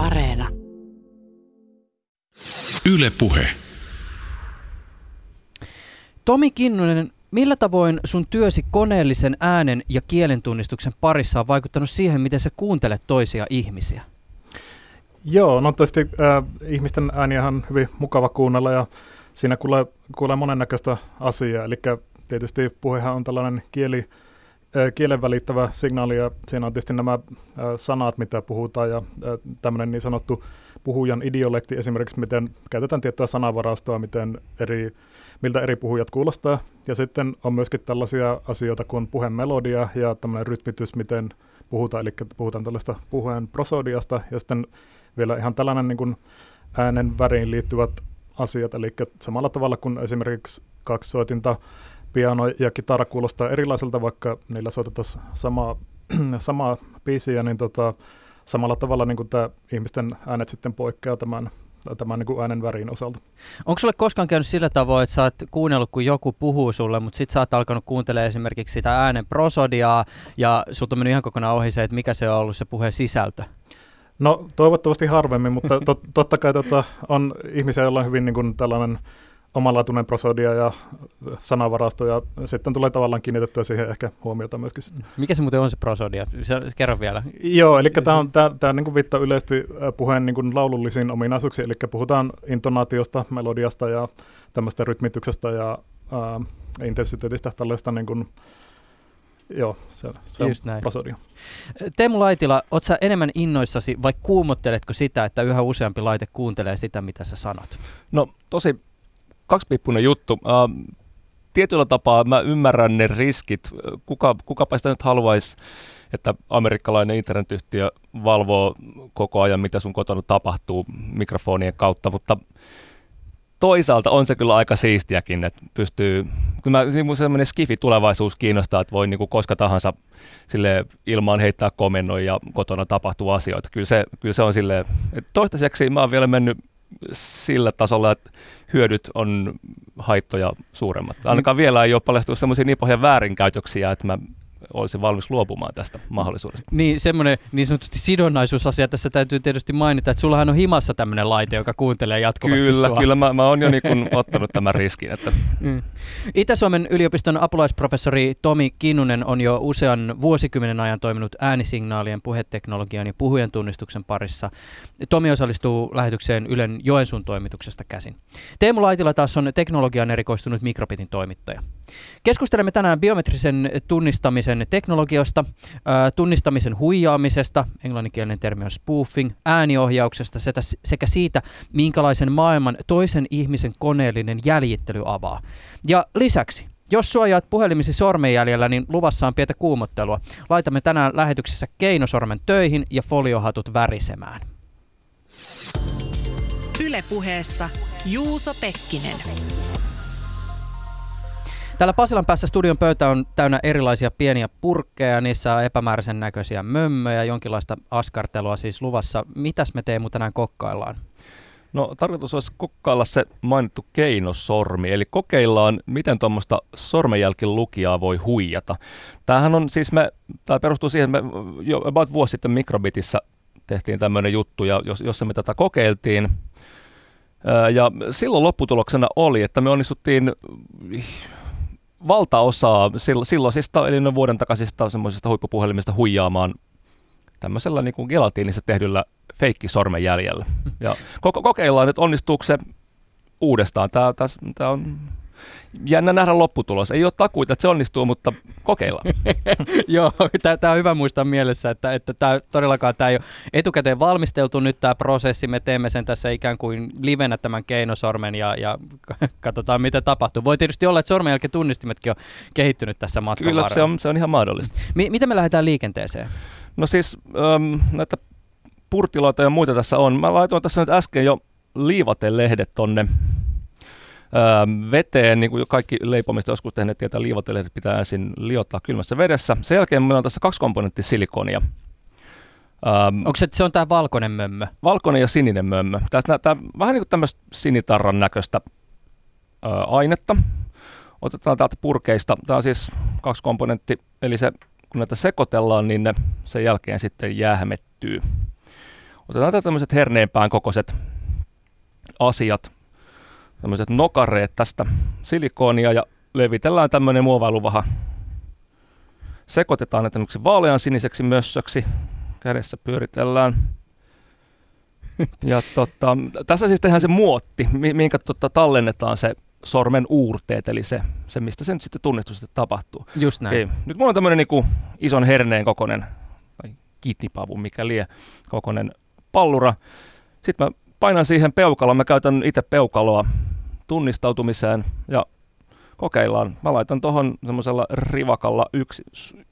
Areena. Yle Puhe. Tomi Kinnunen, millä tavoin sun työsi koneellisen äänen ja kielentunnistuksen parissa on vaikuttanut siihen, miten sä kuuntelet toisia ihmisiä? Joo, no tietysti äh, ihmisten ääniä on hyvin mukava kuunnella ja siinä kuulee, kuulee monennäköistä asiaa. Eli tietysti puhehan on tällainen kieli, kielen välittävä signaali ja siinä on tietysti nämä sanat, mitä puhutaan ja tämmöinen niin sanottu puhujan idiolekti esimerkiksi, miten käytetään tiettyä sanavarastoa, miten eri, miltä eri puhujat kuulostaa. Ja sitten on myöskin tällaisia asioita kuin puheen melodia ja tämmöinen rytmitys, miten puhutaan, eli puhutaan tällaista puheen prosodiasta ja sitten vielä ihan tällainen niin kuin äänen väriin liittyvät asiat, eli samalla tavalla kuin esimerkiksi kaksi soitinta piano ja kitara kuulostaa erilaiselta, vaikka niillä soitetaan samaa, samaa biisiä, niin tota, samalla tavalla niin tämä ihmisten äänet sitten poikkeaa tämän, tämän niin kuin äänen värin osalta. Onko sulle koskaan käynyt sillä tavoin, että sä oot kuunnellut, kun joku puhuu sulle, mutta sit sä oot alkanut kuuntelemaan esimerkiksi sitä äänen prosodiaa ja sulta on mennyt ihan kokonaan ohi se, että mikä se on ollut se puheen sisältö? No toivottavasti harvemmin, mutta tot, totta kai tota, on ihmisiä, joilla on hyvin niin kuin, tällainen omanlaatuinen prosodia ja sanavarasto ja sitten tulee tavallaan kiinnitettyä siihen ehkä huomiota myöskin. Mikä se muuten on se prosodia? Se, kerro vielä. Joo, eli tämä on tämä, tämä niin viittaa yleisesti puheen niin kuin laulullisiin ominaisuuksiin, eli puhutaan intonaatiosta, melodiasta ja tämmöistä rytmityksestä ja ää, intensiteetistä, tällaista niin kuin, Joo, se, se Just on näin. prosodia. Teemu Laitila, oot sä enemmän innoissasi vai kuumotteletko sitä, että yhä useampi laite kuuntelee sitä, mitä sä sanot? No tosi kaksipiippunen juttu. Uh, tietyllä tapaa mä ymmärrän ne riskit. Kuka, kukapa sitä nyt haluaisi, että amerikkalainen internetyhtiö valvoo koko ajan, mitä sun kotona tapahtuu mikrofonien kautta, mutta toisaalta on se kyllä aika siistiäkin, että pystyy, kun mä, semmoinen skifi tulevaisuus kiinnostaa, että voi niin kuin koska tahansa sille ilmaan heittää komennon ja kotona tapahtuu asioita. Kyllä se, kyllä se on silleen, että toistaiseksi mä oon vielä mennyt sillä tasolla, että hyödyt on haittoja suuremmat. Ainakaan vielä ei ole paljastunut semmoisia niin pohjan väärinkäytöksiä, että mä olisi valmis luopumaan tästä mahdollisuudesta. Niin, semmoinen niin sanotusti sidonnaisuusasia tässä täytyy tietysti mainita, että sullahan on himassa tämmöinen laite, joka kuuntelee jatkuvasti Kyllä, sua. kyllä mä, mä oon jo niin kuin ottanut tämän riskin. Että. Mm. Itä-Suomen yliopiston apulaisprofessori Tomi Kinnunen on jo usean vuosikymmenen ajan toiminut äänisignaalien, puheteknologian ja puhujen tunnistuksen parissa. Tomi osallistuu lähetykseen Ylen Joensuun toimituksesta käsin. Teemu Laitila taas on teknologian erikoistunut mikrobitin toimittaja. Keskustelemme tänään biometrisen tunnistamisen teknologiosta, tunnistamisen huijaamisesta, englanninkielinen termi on spoofing, ääniohjauksesta sekä siitä, minkälaisen maailman toisen ihmisen koneellinen jäljittely avaa. Ja lisäksi jos suojaat puhelimisi sormenjäljellä, niin luvassa on pientä kuumottelua. Laitamme tänään lähetyksessä keinosormen töihin ja foliohatut värisemään. Ylepuheessa Juuso Pekkinen. Täällä Pasilan päässä studion pöytä on täynnä erilaisia pieniä purkkeja, niissä on epämääräisen näköisiä mömmöjä, jonkinlaista askartelua siis luvassa. Mitäs me Teemu tänään kokkaillaan? No tarkoitus olisi kokkailla se mainittu keinosormi, eli kokeillaan, miten tuommoista sormenjälkilukijaa voi huijata. Tämähän on siis, me, tämä perustuu siihen, me jo about vuosi sitten Mikrobitissä tehtiin tämmöinen juttu, ja jos, jossa me tätä kokeiltiin, ja silloin lopputuloksena oli, että me onnistuttiin valtaosaa silloisista, eli noin vuoden takaisista semmoisista huippupuhelimista huijaamaan tämmöisellä niin kuin gelatiinissa tehdyllä feikkisormenjäljellä. Ja kokeillaan nyt, onnistuuko se uudestaan. Tämä, tämä, tämä on jännä nähdä lopputulos. Ei ole takuita, että se onnistuu, mutta kokeillaan. Joo, tämä on hyvä muistaa mielessä, että, että tämä, todellakaan tämä ei ole etukäteen valmisteltu nyt tämä prosessi. Me teemme sen tässä ikään kuin livenä tämän keinosormen ja, ja katsotaan, mitä tapahtuu. Voi tietysti olla, että sormenjälkitunnistimetkin on kehittynyt tässä matkan Kyllä, se on, se on ihan mahdollista. M- miten me lähdetään liikenteeseen? No siis ähm, näitä purtiloita ja muita tässä on. Mä laitoin tässä nyt äsken jo liivatelehdet tonne veteen, niin kuin kaikki leipomista joskus tehneet tietää, liivatelehdet pitää ensin liottaa kylmässä vedessä. Sen jälkeen meillä on tässä kaksi komponentti silikonia. Um, Onko se, se on tämä valkoinen mömmö? Valkoinen ja sininen mömmö. Tämä, tämä vähän niin kuin tämmöistä sinitarran näköistä ö, ainetta. Otetaan täältä purkeista. Tämä on siis kaksi komponentti, eli se, kun näitä sekoitellaan, niin ne sen jälkeen sitten jäähmettyy. otetaan tämmöiset herneenpään kokoiset asiat, tämmöiset nokareet tästä silikoonia ja levitellään tämmöinen muovailuvaha. Sekoitetaan ne tämmöiseksi vaalean siniseksi mössöksi. Kädessä pyöritellään. Ja tota, tässä siis tehdään se muotti, minkä tota, tallennetaan se sormen uurteet, eli se, se mistä se nyt sitten tunnistus sitten tapahtuu. Just näin. Okei. Nyt mulla on tämmöinen niin ison herneen kokonen, tai kidnipavu, mikä lie, kokonen pallura. Sitten mä painan siihen peukaloon, mä käytän itse peukaloa tunnistautumiseen ja kokeillaan. Mä laitan tuohon semmoisella rivakalla yks,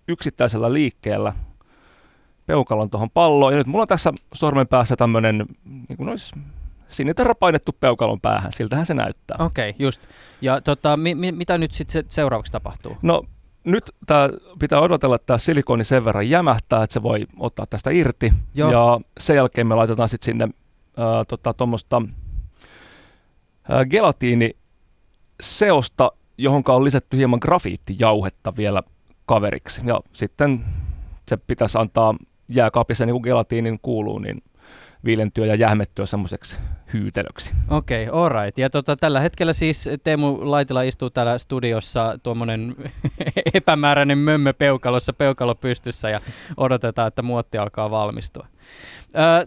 yksittäisellä liikkeellä peukalon tuohon palloon. Ja nyt mulla on tässä sormen päässä tämmöinen, niin kuin olisi siniterä painettu peukalon päähän. Siltähän se näyttää. Okei, okay, just. Ja tota, mi- mi- mitä nyt sitten se seuraavaksi tapahtuu? No nyt tää pitää odotella, että tämä silikoni sen verran jämähtää, että se voi ottaa tästä irti. Joo. Ja sen jälkeen me laitetaan sitten sinne tuommoista tota, gelatiini seosta, johon on lisätty hieman grafiittijauhetta vielä kaveriksi. Ja sitten se pitäisi antaa jääkaapissa, niin kuin gelatiinin kuuluu, niin viilentyä ja jähmettyä semmoiseksi hyytelöksi. Okei, okay, alright. Ja tota, tällä hetkellä siis Teemu Laitila istuu täällä studiossa tuommoinen epämääräinen mömmö peukalossa, peukalo pystyssä ja odotetaan, että muotti alkaa valmistua.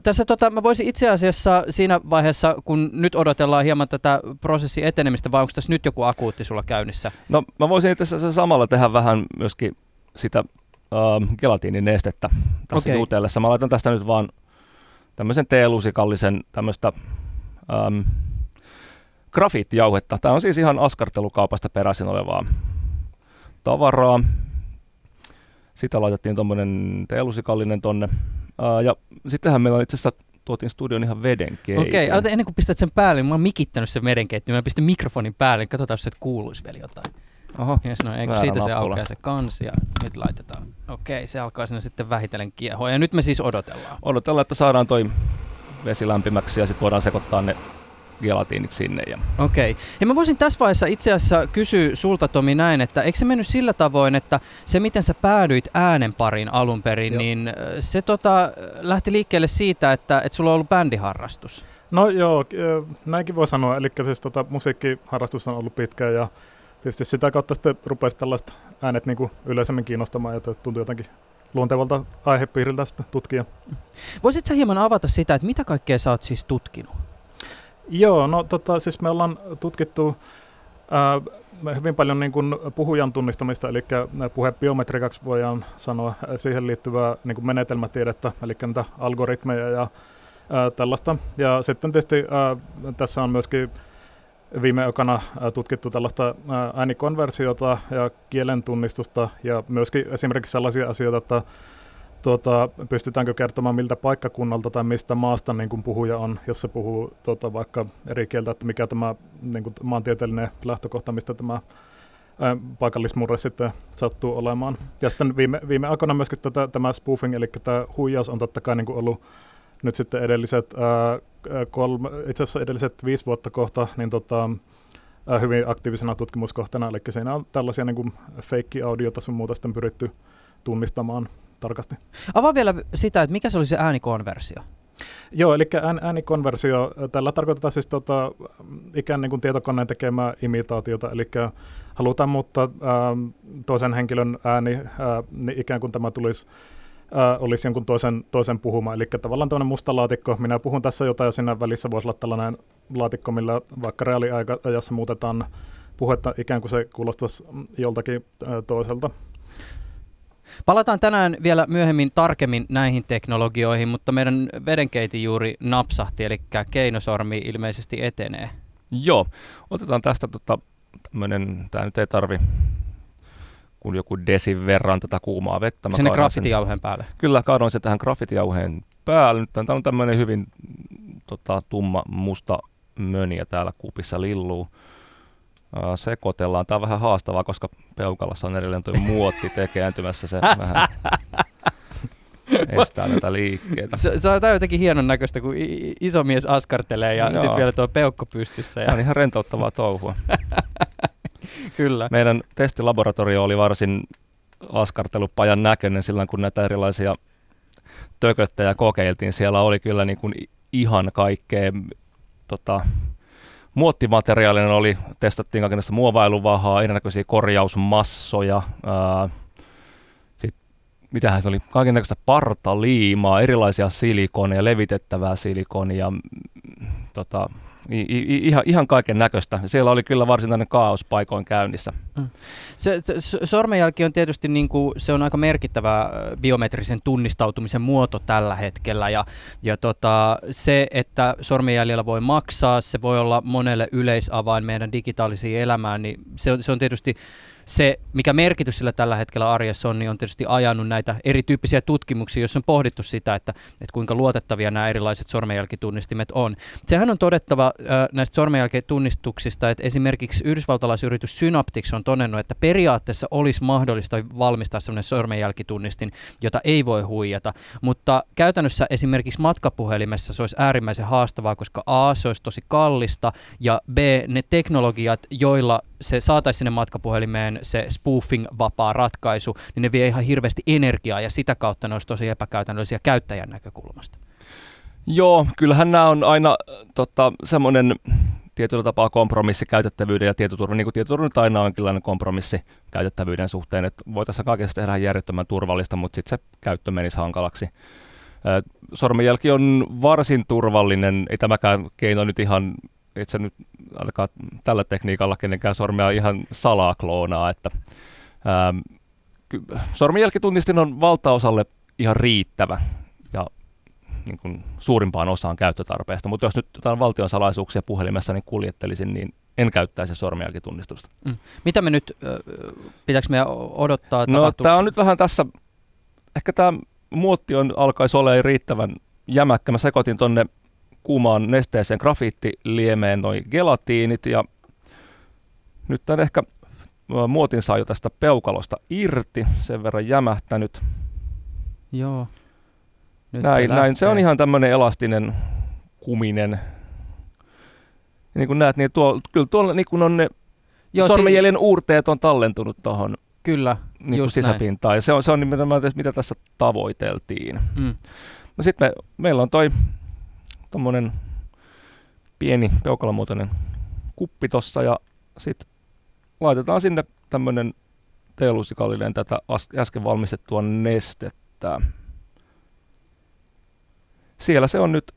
Tässä tota, mä voisin itse asiassa siinä vaiheessa, kun nyt odotellaan hieman tätä prosessin etenemistä, vai onko tässä nyt joku akuutti sulla käynnissä? No mä voisin itse asiassa samalla tehdä vähän myöskin sitä äh, gelatiininestettä tässä Okei. jutellessa. Mä laitan tästä nyt vaan tämmöisen teelusikallisen tämmöistä ähm, grafiittijauhetta. Tämä on siis ihan askartelukaupasta peräisin olevaa tavaraa. Sitä laitettiin tuommoinen teelusikallinen tonne. Ää, ja sittenhän meillä on itse asiassa tuotiin studion ihan vedenkeitto. Okei, okay, ennen kuin pistät sen päälle, niin mä oon mikittänyt sen vedenkeittimen, mä pistän mikrofonin päälle, niin katsotaan, jos se kuuluisi vielä jotain. Oho, Yes, no, eikö siitä se nappula. aukeaa se kans ja nyt laitetaan. Okei, se alkaa sinne sitten vähitellen kiehoa ja nyt me siis odotellaan. odotellaan, että saadaan toi vesi lämpimäksi ja sitten voidaan sekoittaa ne gelatiinit sinne. Ja Okei. Ja mä voisin tässä vaiheessa itse asiassa kysyä sulta Tomi näin, että eikö se mennyt sillä tavoin, että se miten sä päädyit äänen pariin alun perin, Joo. niin äh, se tota, lähti liikkeelle siitä, että, että sulla on ollut bändiharrastus. No joo, näinkin voi sanoa. Eli siis tota, musiikkiharrastus on ollut pitkään ja tietysti sitä kautta sitten rupesi tällaiset äänet niin kuin yleisemmin kiinnostamaan ja tuntui jotenkin luontevalta aihepiiriltä sitten tutkia. Voisitko sä hieman avata sitä, että mitä kaikkea sä oot siis tutkinut? Joo, no tota, siis me ollaan tutkittu ää, hyvin paljon niin kuin puhujan tunnistamista, eli puhebiometrikaksi voidaan sanoa ää, siihen liittyvää niin kuin menetelmätiedettä, eli niitä algoritmeja ja ää, tällaista. Ja sitten tietysti ää, tässä on myöskin viime aikoina ää, tutkittu tällaista ää, äänikonversiota ja kielen tunnistusta ja myöskin esimerkiksi sellaisia asioita, että tuota, pystytäänkö kertomaan miltä paikkakunnalta tai mistä maasta niin kuin puhuja on, jos se puhuu tuota, vaikka eri kieltä, että mikä tämä niin kuin maantieteellinen lähtökohta, mistä tämä paikallismurre sitten sattuu olemaan. Ja sitten viime, viime aikoina myöskin tätä, tämä spoofing, eli tämä huijaus on totta kai niin kuin ollut nyt sitten edelliset, ää, kolme, itse asiassa edelliset viisi vuotta kohta, niin tota, ää, hyvin aktiivisena tutkimuskohtana, eli siinä on tällaisia niin kuin feikki-audiota sun muuta sitten pyritty tunnistamaan tarkasti. Avaa vielä sitä, että mikä se oli se äänikonversio? Joo, eli ään, äänikonversio, tällä tarkoitetaan siis tota, ikään niin kuin tietokoneen tekemää imitaatiota, eli halutaan muuttaa ää, toisen henkilön ääni, ää, niin ikään kuin tämä tulisi ää, olisi jonkun toisen, toisen puhuma. Eli tavallaan tämmöinen musta laatikko. Minä puhun tässä jotain ja siinä välissä voisi olla tällainen laatikko, millä vaikka reaaliajassa muutetaan puhetta ikään kuin se kuulostaisi joltakin ää, toiselta. Palataan tänään vielä myöhemmin tarkemmin näihin teknologioihin, mutta meidän vedenkeiti juuri napsahti, eli keinosormi ilmeisesti etenee. Joo, otetaan tästä tota, tämmöinen, tämä nyt ei tarvi kun joku desin verran tätä kuumaa vettä. Mä Sinne sen- graffitijauheen päälle. Kyllä, kaadoin se tähän graffitijauheen päälle. Nyt tämä on tämmöinen hyvin tota, tumma musta möniä täällä kupissa lilluu. Sekoitellaan. Tämä on vähän haastavaa, koska peukalassa on edelleen tuo muotti tekeäntymässä. Se vähän estää tätä liikkeitä. Se, se on jotenkin hienon näköistä, kun iso mies askartelee ja sitten vielä tuo peukko pystyssä. Tämä Ja, on ihan rentouttavaa touhua. kyllä. Meidän testilaboratorio oli varsin askartelupajan näköinen silloin, kun näitä erilaisia tököttä ja kokeiltiin. Siellä oli kyllä niin kuin ihan kaikkea tota, muottimateriaalina oli, testattiin kaikenlaista muovailuvahaa, erinäköisiä korjausmassoja, ää, mitähän se oli, kaikenlaista partaliimaa, erilaisia silikoneja, levitettävää silikonia, tota, ihan, ihan kaiken näköistä. Siellä oli kyllä varsinainen kaos paikoin käynnissä. Mm. Se, se, sormenjälki on tietysti niin kuin, se on aika merkittävä biometrisen tunnistautumisen muoto tällä hetkellä. Ja, ja tota, se, että sormenjäljellä voi maksaa, se voi olla monelle yleisavain meidän digitaalisiin elämään, niin se se on tietysti se, mikä merkitys sillä tällä hetkellä arjessa on, niin on tietysti ajanut näitä erityyppisiä tutkimuksia, joissa on pohdittu sitä, että, että kuinka luotettavia nämä erilaiset sormenjälkitunnistimet on. Sehän on todettava äh, näistä sormenjälkitunnistuksista, että esimerkiksi yhdysvaltalaisyritys Synaptics on todennut, että periaatteessa olisi mahdollista valmistaa sellainen sormenjälkitunnistin, jota ei voi huijata, mutta käytännössä esimerkiksi matkapuhelimessa se olisi äärimmäisen haastavaa, koska A, se olisi tosi kallista ja B, ne teknologiat, joilla se saataisiin sinne matkapuhelimeen se spoofing-vapaa ratkaisu, niin ne vie ihan hirveästi energiaa ja sitä kautta ne olisi tosi epäkäytännöllisiä käyttäjän näkökulmasta. Joo, kyllähän nämä on aina tota, semmoinen tietyllä tapaa kompromissi käytettävyyden ja tietoturvan, niin kuin tietoturva nyt aina on kyllä kompromissi käytettävyyden suhteen, että voitaisiin kaikesta tehdä järjettömän turvallista, mutta sitten se käyttö menisi hankalaksi. Sormenjälki on varsin turvallinen, ei tämäkään keino nyt ihan itse nyt alkaa tällä tekniikalla kenenkään sormea ihan salaa kloonaa, että ää, sormenjälkitunnistin on valtaosalle ihan riittävä ja niin kuin suurimpaan osaan käyttötarpeesta, mutta jos nyt jotain valtion salaisuuksia puhelimessa niin kuljettelisin, niin en käyttäisi sormenjälkitunnistusta. Mm. Mitä me nyt, pitääkö meidän odottaa No tämä on nyt vähän tässä, ehkä tämä muotti on, alkaisi olla riittävän jämäkkä. Mä sekoitin tonne kuumaan nesteeseen grafiittiliemeen noin gelatiinit ja nyt tämän ehkä muotin saa jo tästä peukalosta irti, sen verran jämähtänyt. Joo. Nyt näin, se, näin. se on ihan tämmöinen elastinen, kuminen. Ja niin kuin näet, niin tuo, kyllä tuolla niin kuin on ne Joo, sormenjäljen si- uurteet on tallentunut tuohon Kyllä, niin kuin sisäpintaan. Näin. Ja se on, se on nimenomaan, mitä tässä tavoiteltiin. Mm. No sitten me, meillä on toi tuommoinen pieni peukalomuotoinen kuppi tossa ja sitten laitetaan sinne tämmöinen teelusikallinen tätä äsken valmistettua nestettä. Siellä se on nyt,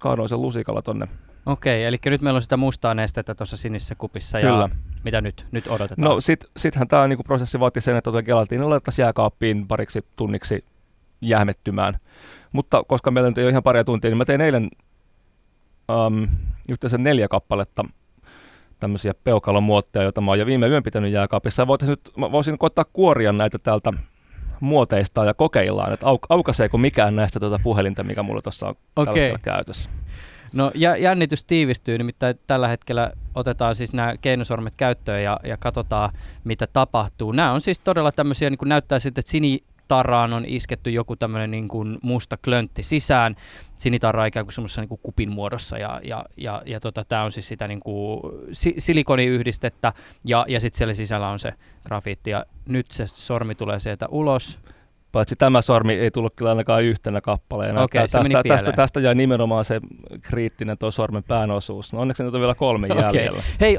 kaadoin sen lusikalla tonne. Okei, eli nyt meillä on sitä mustaa nestettä tuossa sinisessä kupissa Kyllä. ja mitä nyt, nyt odotetaan? No sit, sittenhän tämä niinku prosessi vaatii sen, että tuo gelatiini laitettaisiin jääkaappiin pariksi tunniksi jähmettymään. Mutta koska meillä nyt ei ole ihan paria tuntia, niin mä tein eilen um, yhteensä neljä kappaletta tämmöisiä peukalomuotteja, joita mä oon jo viime yön pitänyt jääkaapissa. Ja nyt, mä voisin koittaa kuoria näitä täältä muoteista ja kokeillaan, että au, aukaiseeko mikään näistä tuota puhelinta, mikä mulla tuossa on okay. tällä käytössä. No jännitys tiivistyy, nimittäin tällä hetkellä otetaan siis nämä keinosormet käyttöön ja, ja katsotaan, mitä tapahtuu. Nämä on siis todella tämmöisiä, niin kuin näyttää siltä, että sini, taraan on isketty joku tämmöinen niin kuin musta klöntti sisään. Sinitarra ikään kuin semmoisessa niin kuin kupin muodossa ja, ja, ja, ja tota, tämä on siis sitä niin kuin si- silikoniyhdistettä ja, ja sitten siellä sisällä on se grafiitti ja nyt se sormi tulee sieltä ulos Paitsi tämä sormi ei tullut kyllä ainakaan yhtenä kappaleena. Okay, tästä, tästä, tästä jäi nimenomaan se kriittinen tuo sormen päänosuus. No onneksi nyt on vielä kolme okay. jäljellä. Hei,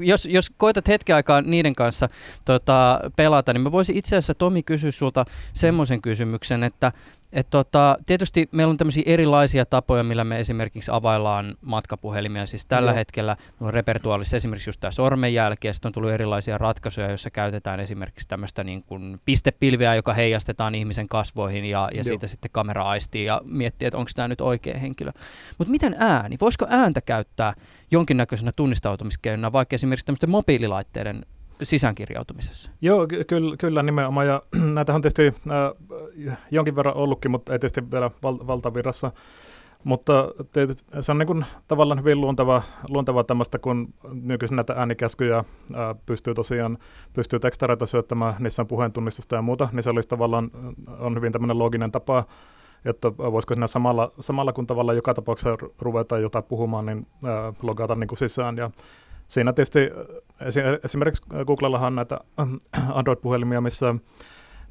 jos, jos koetat hetken aikaa niiden kanssa tota, pelata, niin mä voisin itse asiassa Tomi kysyä sulta semmoisen kysymyksen, että et tota, tietysti meillä on tämmöisiä erilaisia tapoja, millä me esimerkiksi availlaan matkapuhelimia. Siis tällä Joo. hetkellä on repertuaalissa esimerkiksi just tämä sormenjälki, ja sitten on tullut erilaisia ratkaisuja, joissa käytetään esimerkiksi tämmöistä niin kuin pistepilviä, joka heijastetaan ihmisen kasvoihin, ja, ja siitä sitten kamera aistii ja miettii, että onko tämä nyt oikea henkilö. Mutta miten ääni? Voisiko ääntä käyttää jonkinnäköisenä tunnistautumiskeinona, vaikka esimerkiksi tämmöisten mobiililaitteiden sisäänkirjautumisessa. Joo, ky- kyllä, kyllä nimenomaan. Ja näitä on tietysti äh, jonkin verran ollutkin, mutta ei tietysti vielä val- valtavirrassa. Mutta tietysti se on niin kuin tavallaan hyvin luonteva, luonteva tämmöistä, kun nykyisin näitä äänikäskyjä ää, pystyy tosiaan pystyy tekstareita syöttämään, niissä on puheentunnistusta ja muuta, niin se olisi tavallaan on hyvin tämmöinen looginen tapa, että voisiko siinä samalla, samalla kun tavallaan joka tapauksessa ruveta jotain puhumaan, niin ää, logata niin kuin sisään. Ja siinä tietysti esimerkiksi Googlellahan näitä Android-puhelimia, missä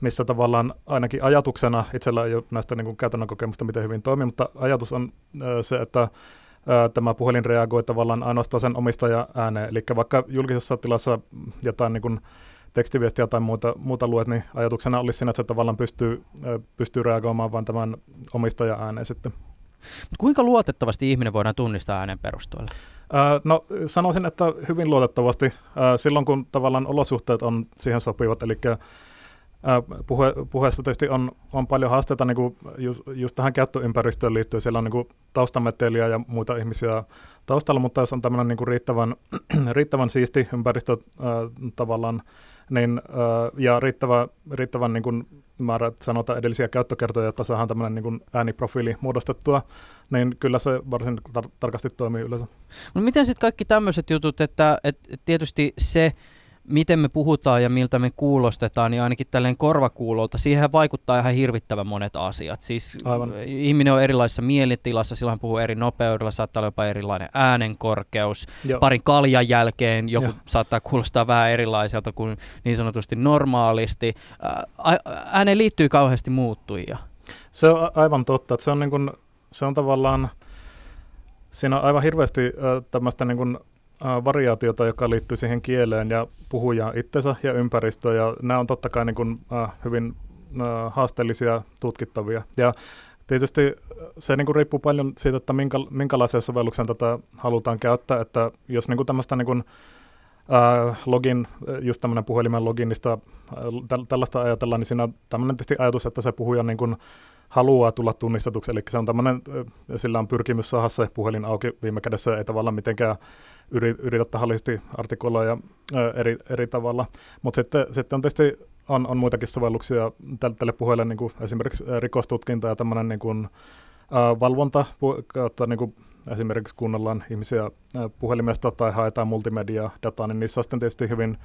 missä tavallaan ainakin ajatuksena, itsellä ei ole näistä niin kuin käytännön kokemusta, miten hyvin toimii, mutta ajatus on se, että tämä puhelin reagoi tavallaan ainoastaan sen omistaja ääneen. Eli vaikka julkisessa tilassa jotain niin kuin tekstiviestiä tai muuta, muuta luet, niin ajatuksena olisi siinä, että se tavallaan pystyy, pystyy reagoimaan vain tämän omistaja ääneen sitten. Kuinka luotettavasti ihminen voidaan tunnistaa äänen perusteella? No sanoisin, että hyvin luotettavasti silloin, kun tavallaan olosuhteet on siihen sopivat, eli puhe, puheessa tietysti on, on paljon haasteita niin kuin just, just tähän käyttöympäristöön liittyen. Siellä on niin kuin taustameteliä ja muita ihmisiä taustalla, mutta jos on tämmöinen niin kuin riittävän, riittävän siisti ympäristö tavallaan, niin, ja riittävä, riittävän niin kuin määrä, sanotaan edellisiä käyttökertoja, että saadaan tämmöinen niin ääniprofiili muodostettua, niin kyllä se varsin tar- tarkasti toimii yleensä. No miten sitten kaikki tämmöiset jutut, että, että tietysti se, miten me puhutaan ja miltä me kuulostetaan, niin ainakin tälleen korvakuulolta, siihen vaikuttaa ihan hirvittävän monet asiat. Siis Aivan. ihminen on erilaisessa mielitilassa, silloin puhuu eri nopeudella, saattaa olla jopa erilainen äänenkorkeus. Joo. Parin kaljan jälkeen joku Joo. saattaa kuulostaa vähän erilaiselta kuin niin sanotusti normaalisti. Ääneen liittyy kauheasti muuttujia. Se on aivan totta, että se on, niin kuin, se on tavallaan, siinä on aivan hirveästi tämmöistä niin kuin variaatiota, joka liittyy siihen kieleen ja puhujaan itsensä ja ympäristöön. Ja nämä on totta kai niin kuin, äh, hyvin äh, haasteellisia tutkittavia. Ja tietysti se niin kuin riippuu paljon siitä, että minkä, minkälaisen sovelluksen tätä halutaan käyttää. Että jos niin kuin tämmöistä niin kuin, äh, login, just tämmöinen puhelimen loginista äh, tällaista ajatellaan, niin siinä on tämmöinen tietysti ajatus, että se puhuja niin kuin, haluaa tulla tunnistetuksi, eli se on tämmöinen, sillä on pyrkimys saada se puhelin auki viime kädessä, ei tavallaan mitenkään yritä tahallisesti artikuloida eri, eri tavalla. Mutta sitten, sitten on tietysti on, on muitakin sovelluksia tälle, tälle puheelle, niin kuin esimerkiksi rikostutkinta ja tämmöinen niin kuin, äh, valvonta, että niin kuin esimerkiksi kuunnellaan ihmisiä puhelimesta tai haetaan multimedia dataa, niin niissä on sitten tietysti hyvin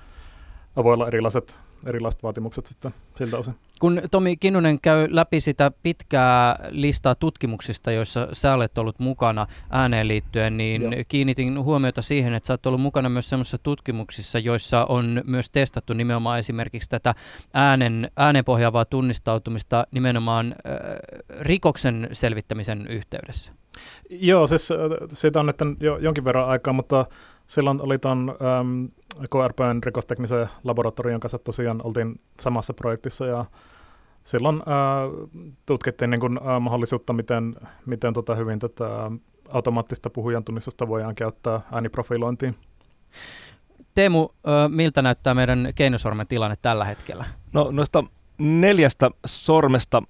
voi olla erilaiset, erilaiset vaatimukset sitten siltä osin. Kun Tomi Kinnunen käy läpi sitä pitkää listaa tutkimuksista, joissa sä olet ollut mukana ääneen liittyen, niin Joo. kiinnitin huomiota siihen, että sä olet ollut mukana myös sellaisissa tutkimuksissa, joissa on myös testattu nimenomaan esimerkiksi tätä äänen, äänenpohjaavaa tunnistautumista nimenomaan äh, rikoksen selvittämisen yhteydessä. Joo, siis siitä on nyt jo jonkin verran aikaa, mutta silloin oli tuon ähm, KRPn rikosteknisen laboratorion kanssa tosiaan oltiin samassa projektissa ja silloin äh, tutkittiin niin kuin, äh, mahdollisuutta, miten, miten tota hyvin tätä automaattista puhujan tunnistusta voidaan käyttää ääniprofilointiin. Teemu, äh, miltä näyttää meidän keinosormen tilanne tällä hetkellä? No noista neljästä sormesta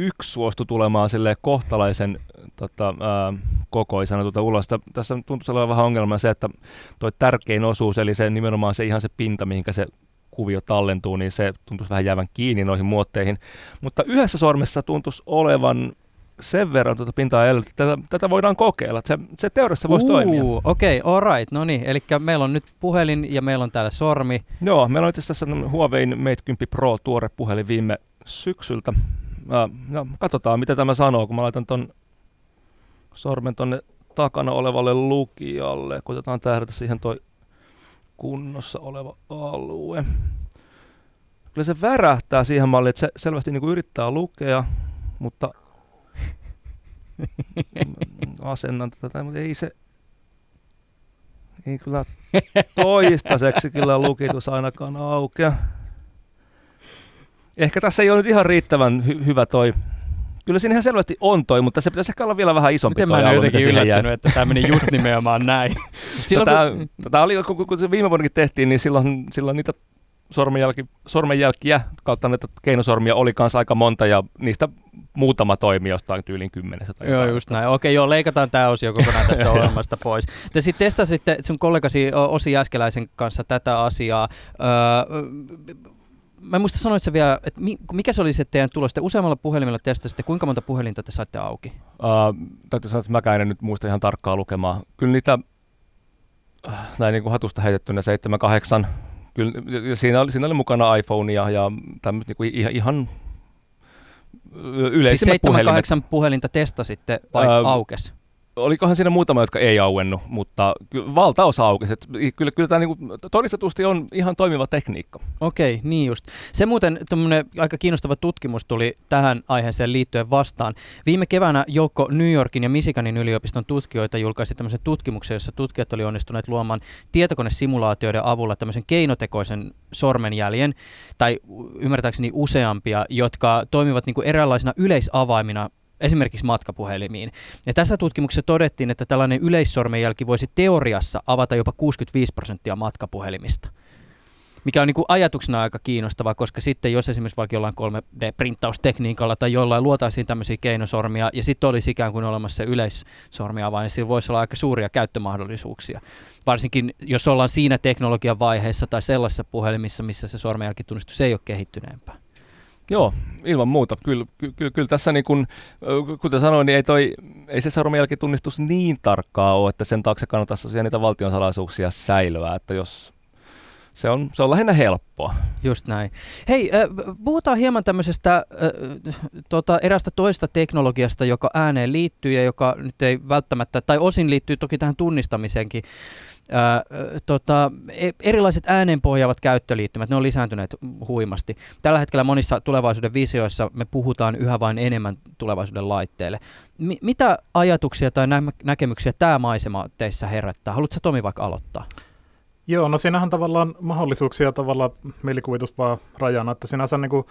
yksi suostui tulemaan sille kohtalaisen tota, ää, kokoisena tuota ulos. Tässä tuntuu olevan vähän ongelma se, että tuo tärkein osuus, eli se nimenomaan se ihan se pinta, mihinkä se kuvio tallentuu, niin se tuntuisi vähän jäävän kiinni noihin muotteihin. Mutta yhdessä sormessa tuntuisi olevan sen verran tuota pintaa että tätä, tätä voidaan kokeilla. Se, se teoriassa voisi uh, toimia. Okei, okay, all right. No niin, eli meillä on nyt puhelin ja meillä on täällä sormi. Joo, meillä on itse tässä Huawei Mate 10 Pro tuore puhelin viime syksyltä. No, katsotaan, mitä tämä sanoo, kun mä laitan ton sormen tonne takana olevalle lukijalle. Koitetaan tähdätä siihen toi kunnossa oleva alue. Kyllä se värähtää siihen malliin, että se selvästi niin kuin yrittää lukea, mutta asennan tätä, mutta ei se, ei kyllä toistaiseksi kyllä lukitus ainakaan aukea. Ehkä tässä ei ole nyt ihan riittävän hy- hyvä toi Kyllä siinä ihan selvästi on toi, mutta se pitäisi ehkä olla vielä vähän isompi Miten toi mä en jotenkin yllättynyt, että tämä meni just nimenomaan näin. silloin, tätä, kun... tätä oli, kun, kun se viime vuonnakin tehtiin, niin silloin, silloin niitä sormenjälki, sormenjälkiä kautta näitä keinosormia oli kanssa aika monta ja niistä muutama toimi jostain tyylin kymmenessä. Tai joo, just näin. Okei, joo, leikataan tämä osio kokonaan tästä ohjelmasta pois. Te sitten testasitte sun kollegasi Osi Jäskeläisen kanssa tätä asiaa. Öö, mä en muista sanoit se vielä, että mikä se oli se teidän tulos? Te useammalla puhelimella testasitte, kuinka monta puhelinta te saitte auki? Uh, täytyy sanoa, että mäkään en nyt muista ihan tarkkaa lukemaa. Kyllä niitä äh, näin niin kuin hatusta heitettynä 7-8. Kyllä, siinä, oli, siinä oli mukana iPhone ja, ja tämmöistä niin kuin ihan, ihan yleisimmät siis 7-8 puhelinta testasitte vai uh, aukes? Olikohan siinä muutama, jotka ei auennut, mutta valtaosa aukesi. Kyllä, kyllä tämä niin todistetusti on ihan toimiva tekniikka. Okei, niin just. Se muuten aika kiinnostava tutkimus tuli tähän aiheeseen liittyen vastaan. Viime keväänä joukko New Yorkin ja Michiganin yliopiston tutkijoita julkaisi tämmöisen tutkimuksen, jossa tutkijat oli onnistuneet luomaan tietokonesimulaatioiden avulla tämmöisen keinotekoisen sormenjäljen, tai ymmärtääkseni useampia, jotka toimivat niin kuin eräänlaisina yleisavaimina esimerkiksi matkapuhelimiin. Ja tässä tutkimuksessa todettiin, että tällainen yleissormenjälki voisi teoriassa avata jopa 65 prosenttia matkapuhelimista. Mikä on niin kuin ajatuksena aika kiinnostava, koska sitten jos esimerkiksi vaikka jollain 3D-printtaustekniikalla tai jollain luotaisiin tämmöisiä keinosormia ja sitten olisi ikään kuin olemassa yleissormia, niin sillä voisi olla aika suuria käyttömahdollisuuksia. Varsinkin jos ollaan siinä teknologian vaiheessa tai sellaisessa puhelimissa, missä se sormenjälkitunnistus ei ole kehittyneempää. Joo, ilman muuta. Kyllä, kyllä, kyllä tässä niin kun, kuten sanoin, niin ei, toi, ei se sormenjälkitunnistus niin tarkkaa ole, että sen taakse kannattaisi niitä valtionsalaisuuksia säilyä, että jos se on, se on lähinnä helppoa. Just näin. Hei, äh, puhutaan hieman tämmöisestä äh, tota, erästä toista teknologiasta, joka ääneen liittyy ja joka nyt ei välttämättä, tai osin liittyy toki tähän tunnistamiseenkin. Ää, tota, e, erilaiset äänenpohjaavat käyttöliittymät, ne on lisääntyneet huimasti. Tällä hetkellä monissa tulevaisuuden visioissa me puhutaan yhä vain enemmän tulevaisuuden laitteille. M- mitä ajatuksia tai nä- näkemyksiä tämä maisema teissä herättää? Haluatko Tomi vaikka aloittaa? Joo, no siinähän tavallaan mahdollisuuksia tavallaan mielikuvitus vaan rajana, että sinänsä niin kuin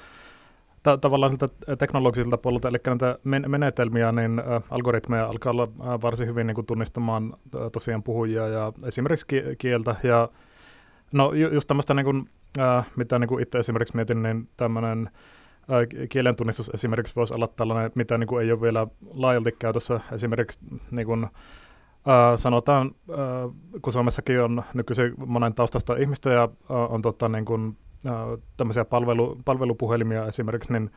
ta- tavallaan siltä teknologisilta puolelta, eli näitä men- menetelmiä, niin ä, algoritmeja alkaa olla ä, varsin hyvin niin kuin tunnistamaan ä, tosiaan puhujia ja esimerkiksi ki- kieltä. Ja no ju- just tämmöistä, niin kuin, mitä niin kuin itse esimerkiksi mietin, niin tämmöinen kielen tunnistus esimerkiksi voisi olla tällainen, mitä niin kuin ei ole vielä laajalti käytössä. Esimerkiksi niin kuin, Uh, sanotaan, uh, kun Suomessakin on nykyisin monen taustasta ihmistä ja uh, on tota, niin kuin, uh, tämmöisiä palvelu, palvelupuhelimia esimerkiksi, niin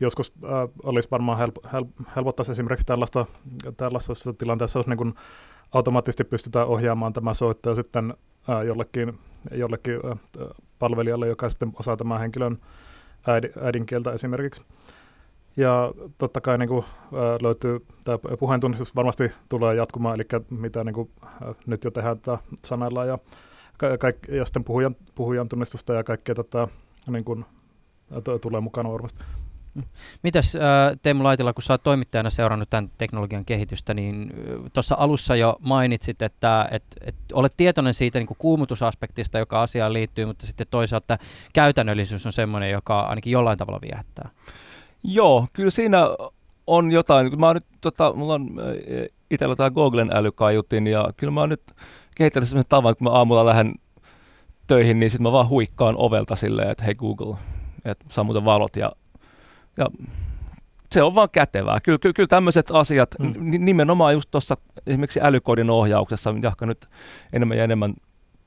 joskus uh, olisi varmaan help, help, helpottaisi esimerkiksi tällaista, tällaisessa tilanteessa, jos niin kuin automaattisesti pystytään ohjaamaan tämä soittaja sitten uh, jollekin, jollekin uh, palvelijalle, joka sitten osaa tämän henkilön äidin, äidinkieltä esimerkiksi. Ja totta kai niin kuin, löytyy, tämä puheentunnistus varmasti tulee jatkumaan, eli mitä niin kuin, nyt jo tehdään tätä sanalla ja, ka- kaik- ja sitten puhujan, puhujan tunnistusta ja kaikkea tätä niin kuin, tulee mukana varmasti. Mitäs Teemu Laitila, kun sä oot toimittajana seurannut tämän teknologian kehitystä, niin tuossa alussa jo mainitsit, että et, et olet tietoinen siitä niin kuin kuumutusaspektista, joka asiaan liittyy, mutta sitten toisaalta käytännöllisyys on semmoinen, joka ainakin jollain tavalla viehättää. Joo, kyllä siinä on jotain. Mä oon nyt, tota, mulla on itsellä tämä Googlen älykaiutin ja kyllä mä oon nyt kehittänyt sellaisen tavan, että kun mä aamulla lähden töihin, niin sitten mä vaan huikkaan ovelta silleen, että hei Google, että sammuta valot ja, ja se on vaan kätevää. Kyllä, kyllä, kyllä tämmöiset asiat, mm. nimenomaan just tuossa esimerkiksi älykodin ohjauksessa, jahka nyt enemmän ja enemmän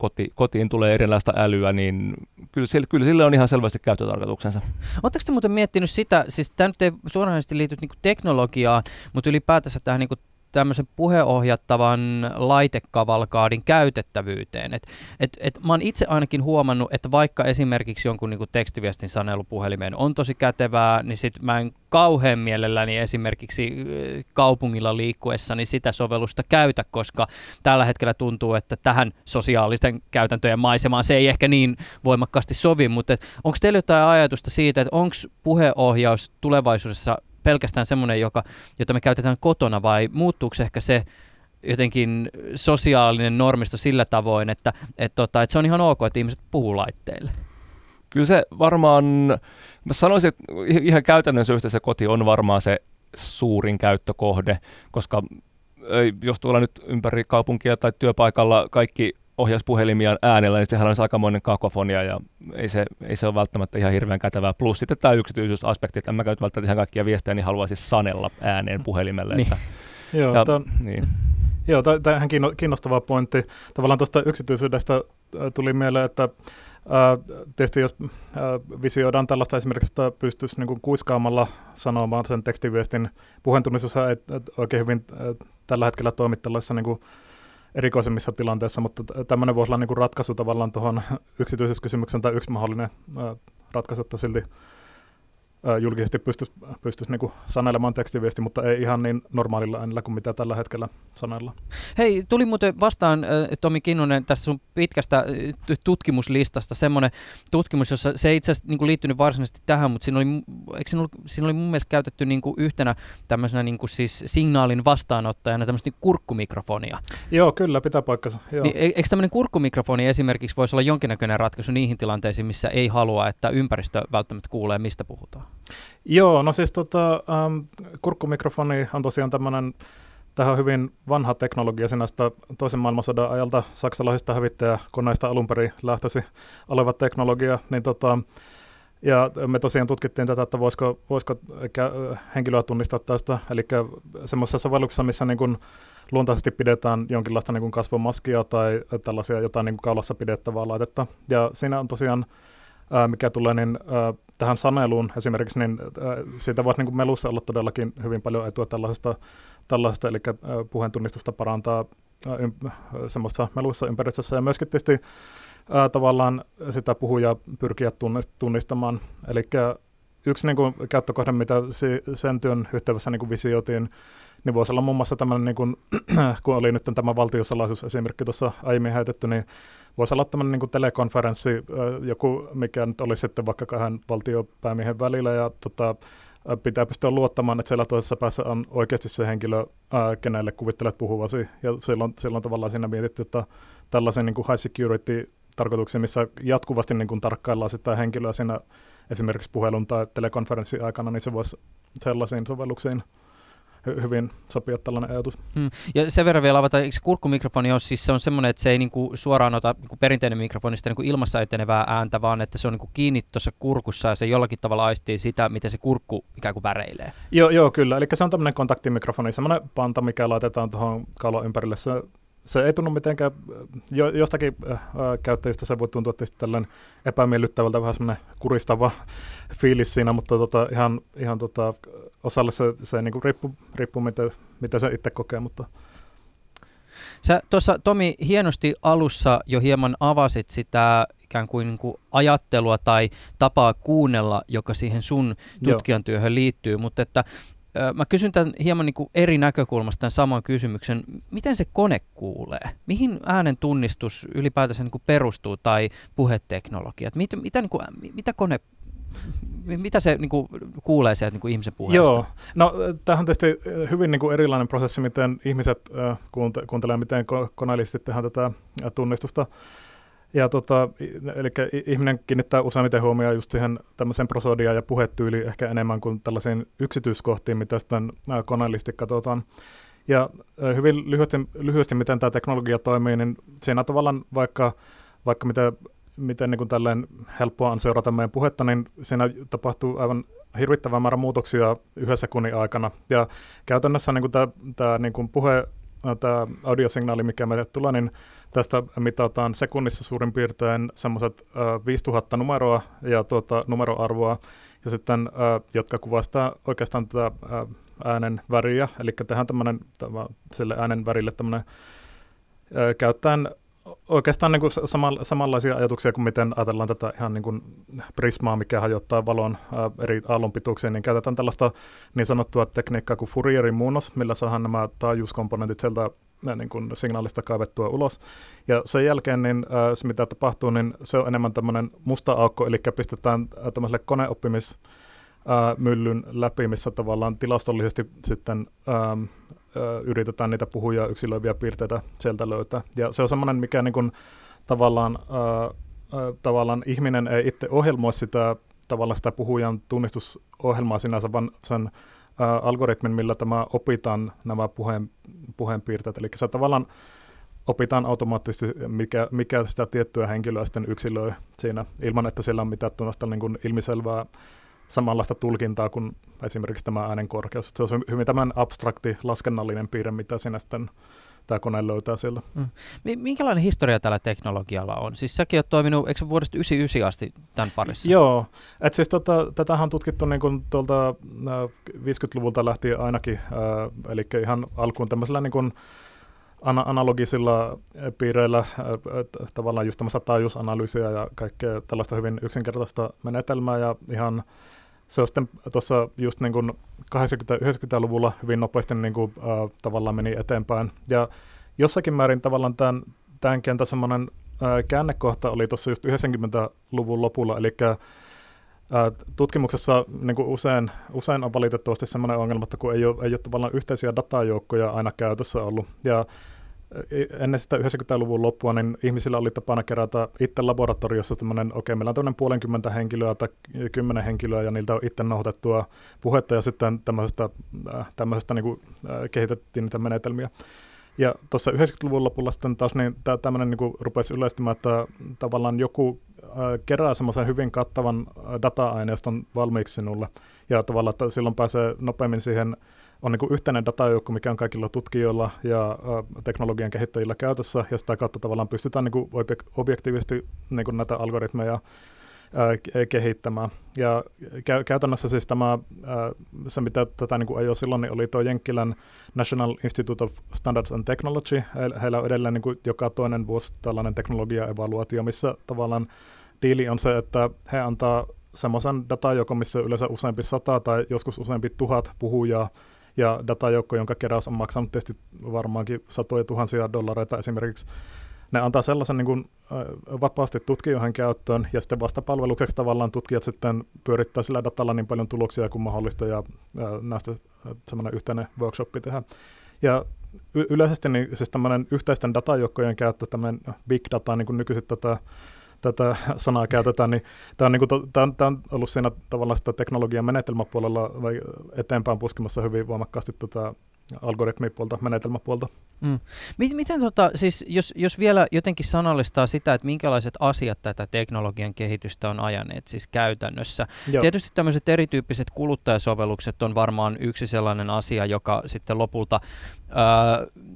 koti, kotiin tulee erilaista älyä, niin kyllä sille, kyllä sille on ihan selvästi käyttötarkoituksensa. Oletteko te muuten miettinyt sitä, siis tämä nyt ei suoranaisesti liity niin teknologiaan, mutta ylipäätänsä tähän niin tämmöisen puheohjattavan laitekavalkaadin käytettävyyteen. Et, et, et mä oon itse ainakin huomannut, että vaikka esimerkiksi jonkun niin kuin tekstiviestin sanelu puhelimeen on tosi kätevää, niin sit mä en kauhean mielelläni esimerkiksi kaupungilla liikkuessani sitä sovellusta käytä, koska tällä hetkellä tuntuu, että tähän sosiaalisten käytäntöjen maisemaan se ei ehkä niin voimakkaasti sovi, mutta onko teillä jotain ajatusta siitä, että onko puheohjaus tulevaisuudessa pelkästään semmoinen, joka, jota me käytetään kotona, vai muuttuuko ehkä se jotenkin sosiaalinen normisto sillä tavoin, että, että, tota, että se on ihan ok, että ihmiset puhuu laitteille? Kyllä se varmaan, mä sanoisin, että ihan käytännön syystä se koti on varmaan se suurin käyttökohde, koska jos tuolla nyt ympäri kaupunkia tai työpaikalla kaikki ohjaisi puhelimia äänellä, niin sehän olisi aikamoinen kakofonia ja ei se, ei se ole välttämättä ihan hirveän kätevää. Plus sitten tämä yksityisyysaspekti, että en mä välttämättä ihan kaikkia viestejä, niin haluaisin sanella ääneen puhelimelle. Niin. Että, Joo, ja, tämän, niin. Joo, tämä on kiinnostava pointti. Tavallaan tuosta yksityisyydestä tuli mieleen, että Äh, tietysti jos äh, visioidaan tällaista esimerkiksi, että pystyisi niin kuin kuiskaamalla sanomaan sen tekstiviestin, puheentunnistus ei oikein hyvin äh, tällä hetkellä toimi tällaisessa niin kuin erikoisemmissa tilanteissa, mutta tämmöinen voisi olla niin kuin ratkaisu tavallaan tuohon yksityisyyskysymykseen tai yksi mahdollinen ratkaisu, että silti julkisesti pystyisi pystys niinku sanelemaan tekstiviesti, mutta ei ihan niin normaalilla äänellä kuin mitä tällä hetkellä sanella. Hei, tuli muuten vastaan Tomi Kinnunen tästä sun pitkästä tutkimuslistasta semmoinen tutkimus, jossa se ei itse asiassa niinku liittynyt varsinaisesti tähän, mutta siinä oli, eikö siinä, ollut, siinä oli mun mielestä käytetty niinku yhtenä tämmöisenä niinku siis signaalin vastaanottajana tämmöistä niinku kurkkumikrofonia. Joo, kyllä, pitää paikkansa. Joo. Niin, e-, eikö tämmöinen kurkkumikrofoni esimerkiksi voisi olla jonkinnäköinen ratkaisu niihin tilanteisiin, missä ei halua, että ympäristö välttämättä kuulee, mistä puhutaan? Joo, no siis tota, ähm, kurkkumikrofoni on tosiaan tämmöinen tähän hyvin vanha teknologia sinästä toisen maailmansodan ajalta saksalaisista hävittäjäkoneista alun perin lähtöisi oleva teknologia, niin tota, ja me tosiaan tutkittiin tätä, että voisiko, voisiko henkilöä tunnistaa tästä, eli semmoisessa sovelluksessa, missä niin kuin luontaisesti pidetään jonkinlaista niin kuin kasvomaskia tai tällaisia jotain niin kuin kaulassa pidettävää laitetta. Ja siinä on tosiaan, ää, mikä tulee niin, ää, tähän saneluun esimerkiksi, niin ää, siitä voisi niin melussa olla todellakin hyvin paljon etua tällaisesta, tällaisesta eli ää, puheentunnistusta parantaa ää, ym, semmoista meluissa ympäristössä ja myöskin tietysti ää, tavallaan sitä puhujaa pyrkiä tunnistamaan. Eli yksi niin käyttökohde, mitä si, sen työn yhteydessä niin kuin visioitiin, niin voisi olla muun muassa tämmöinen, niin kuin, kun oli nyt tämä valtiosalaisuus esimerkki tuossa aiemmin heitetty, niin voisi olla tämmöinen niin telekonferenssi, joku, mikä nyt olisi sitten vaikka kahden valtiopäämiehen välillä, ja tota, pitää pystyä luottamaan, että siellä toisessa päässä on oikeasti se henkilö, ää, kenelle kuvittelet puhuvasi. Ja silloin, silloin tavallaan siinä mietitty, että tällaisen niin kuin high security tarkoituksia, missä jatkuvasti niin kuin tarkkaillaan sitä henkilöä siinä esimerkiksi puhelun tai telekonferenssin aikana, niin se voisi sellaisiin sovelluksiin hyvin sopia tällainen ajatus. Hmm. Ja sen verran vielä avata, eikö se kurkkumikrofoni ole siis se on semmoinen, että se ei niinku suoraan ota niinku perinteinen mikrofonista niinku ilmassa etenevää ääntä, vaan että se on niinku kiinni tuossa kurkussa ja se jollakin tavalla aistii sitä, miten se kurkku ikään kuin väreilee. Joo, joo kyllä. Eli se on tämmöinen kontaktimikrofoni, semmoinen panta, mikä laitetaan tuohon kalon ympärille. Se se ei tunnu mitenkään, jo, jostakin äh, käyttäjistä se voi tuntua tietysti tällainen epämiellyttävältä, vähän semmoinen kuristava fiilis siinä, mutta tota, ihan, ihan tota, osalle se, se niinku riippuu, riippuu mitä, mitä se itse kokee, mutta Sä tuossa Tomi hienosti alussa jo hieman avasit sitä ikään kuin, niin kuin ajattelua tai tapaa kuunnella, joka siihen sun tutkijan työhön liittyy, mutta että Mä kysyn tämän hieman niin kuin eri näkökulmasta tämän saman kysymyksen. Miten se kone kuulee? Mihin äänen tunnistus ylipäätänsä niin kuin perustuu tai puheteknologiat? Mitä, mitä, niin kuin, mitä kone mitä se niin kuin, kuulee sieltä niin kuin ihmisen puheesta? Joo, no tämähän on tietysti hyvin niin kuin erilainen prosessi, miten ihmiset äh, kuunte- kuuntelee, miten koneelliset tehdään tätä tunnistusta. Ja tota, eli ihminen kiinnittää useimmiten huomioon just siihen tämmöiseen prosodiaan ja puhetyyliin ehkä enemmän kuin tällaisiin yksityiskohtiin, mitä sitten koneellisesti katsotaan. Ja hyvin lyhyesti, lyhyesti, miten tämä teknologia toimii, niin siinä tavallaan vaikka, vaikka mitä, miten niin kuin helppoa on seurata meidän puhetta, niin siinä tapahtuu aivan hirvittävä määrä muutoksia yhdessä sekunnin aikana. Ja käytännössä niin kuin tämä, tämä niin kuin puhe, tämä audiosignaali, mikä meille tulee, niin Tästä mitataan sekunnissa suurin piirtein semmoiset 5000 numeroa ja tuota, numeroarvoa, ja sitten, jotka kuvastaa oikeastaan tätä äänen väriä, eli tehdään tämmöinen, sille äänen värille tämmöinen käyttäen oikeastaan niin kuin sama, samanlaisia ajatuksia kuin miten ajatellaan tätä ihan niin kuin prismaa, mikä hajottaa valon ää, eri aallonpituuksiin, niin käytetään tällaista niin sanottua tekniikkaa kuin Fourierin muunnos, millä saadaan nämä taajuuskomponentit sieltä niin kuin signaalista kaivettua ulos. Ja sen jälkeen niin, ää, se, mitä tapahtuu, niin se on enemmän tämmöinen musta aukko, eli pistetään tämmöiselle koneoppimis myllyn läpi, missä tavallaan tilastollisesti sitten ää, yritetään niitä puhuja yksilöiviä piirteitä sieltä löytää. Ja se on semmoinen, mikä niin kuin, tavallaan, ää, tavallaan ihminen ei itse ohjelmoi sitä tavallaan sitä puhujan tunnistusohjelmaa sinänsä, vaan sen ää, algoritmin, millä tämä opitaan nämä puheen, puheenpiirteet. Eli se tavallaan opitaan automaattisesti, mikä, mikä sitä tiettyä henkilöä sitten yksilöi siinä, ilman että siellä on mitään niin kuin ilmiselvää samanlaista tulkintaa kuin esimerkiksi tämä äänen korkeus. Se on hyvin tämän abstrakti laskennallinen piirre, mitä sinä sitten tämä kone löytää sieltä. Mm. Minkälainen historia tällä teknologialla on? Siis säkin olet toiminut, eikö vuodesta 1999 asti tämän parissa? Joo, että siis tota, tätähän on tutkittu niin kuin tuolta 50-luvulta lähtien ainakin, äh, eli ihan alkuun tämmöisellä niin kuin ana- analogisilla piireillä, äh, tavallaan just tämmöistä taajuusanalyysiä ja kaikkea tällaista hyvin yksinkertaista menetelmää ja ihan se on sitten tuossa just niin kuin 80-90-luvulla hyvin nopeasti niin kuin, äh, tavallaan meni eteenpäin. Ja jossakin määrin tavallaan tämän, tämän kentän semmoinen äh, käännekohta oli tuossa just 90-luvun lopulla, eli äh, tutkimuksessa niin kuin usein, usein on valitettavasti sellainen ongelma, että kun ei ole, ei ole tavallaan yhteisiä datajoukkoja aina käytössä ollut. Ja ennen sitä 90-luvun loppua, niin ihmisillä oli tapana kerätä itse laboratoriossa tämmöinen, okei, okay, meillä on tämmöinen puolenkymmentä henkilöä tai kymmenen henkilöä, ja niiltä on itse nauhoitettua puhetta, ja sitten tämmöisestä, äh, tämmöisestä niin kuin, äh, kehitettiin niitä menetelmiä. Ja tuossa 90-luvun lopulla sitten taas niin tämmöinen niin rupesi yleistymään, että tavallaan joku äh, kerää semmoisen hyvin kattavan data-aineiston valmiiksi sinulle, ja tavallaan, että silloin pääsee nopeammin siihen on niin yhteinen datajoukko, mikä on kaikilla tutkijoilla ja teknologian kehittäjillä käytössä, ja sitä kautta tavallaan pystytään niin objektiivisesti niin näitä algoritmeja kehittämään. Ja käytännössä siis tämä, se mitä tätä niin ole silloin, niin oli tuo Jenkkilän National Institute of Standards and Technology. Heillä on edelleen niin joka toinen vuosi tällainen teknologia-evaluaatio, missä tavallaan diili on se, että he antaa semmoisen datajoukon, missä yleensä useampi sata tai joskus useampi tuhat puhujaa, ja datajoukko, jonka keräys on maksanut tietysti varmaankin satoja tuhansia dollareita esimerkiksi, ne antaa sellaisen niin kuin, vapaasti tutkijoihin käyttöön, ja sitten vastapalvelukseksi tavallaan tutkijat sitten pyörittää sillä datalla niin paljon tuloksia kuin mahdollista, ja, näistä semmoinen yhteinen workshoppi tehdä. Ja y- yleisesti niin, siis tämmöinen yhteisten datajoukkojen käyttö, tämmöinen big data, niin kuin nykyiset tätä tätä sanaa käytetään, niin tämä on, niin kuin, tämä on, tämä on ollut siinä tavallaan sitä teknologian menetelmäpuolella eteenpäin puskemassa hyvin voimakkaasti tätä algoritmipuolta, menetelmäpuolta. Mm. Miten tota, siis jos, jos vielä jotenkin sanallistaa sitä, että minkälaiset asiat tätä teknologian kehitystä on ajaneet siis käytännössä. Joo. Tietysti tämmöiset erityyppiset kuluttajasovellukset on varmaan yksi sellainen asia, joka sitten lopulta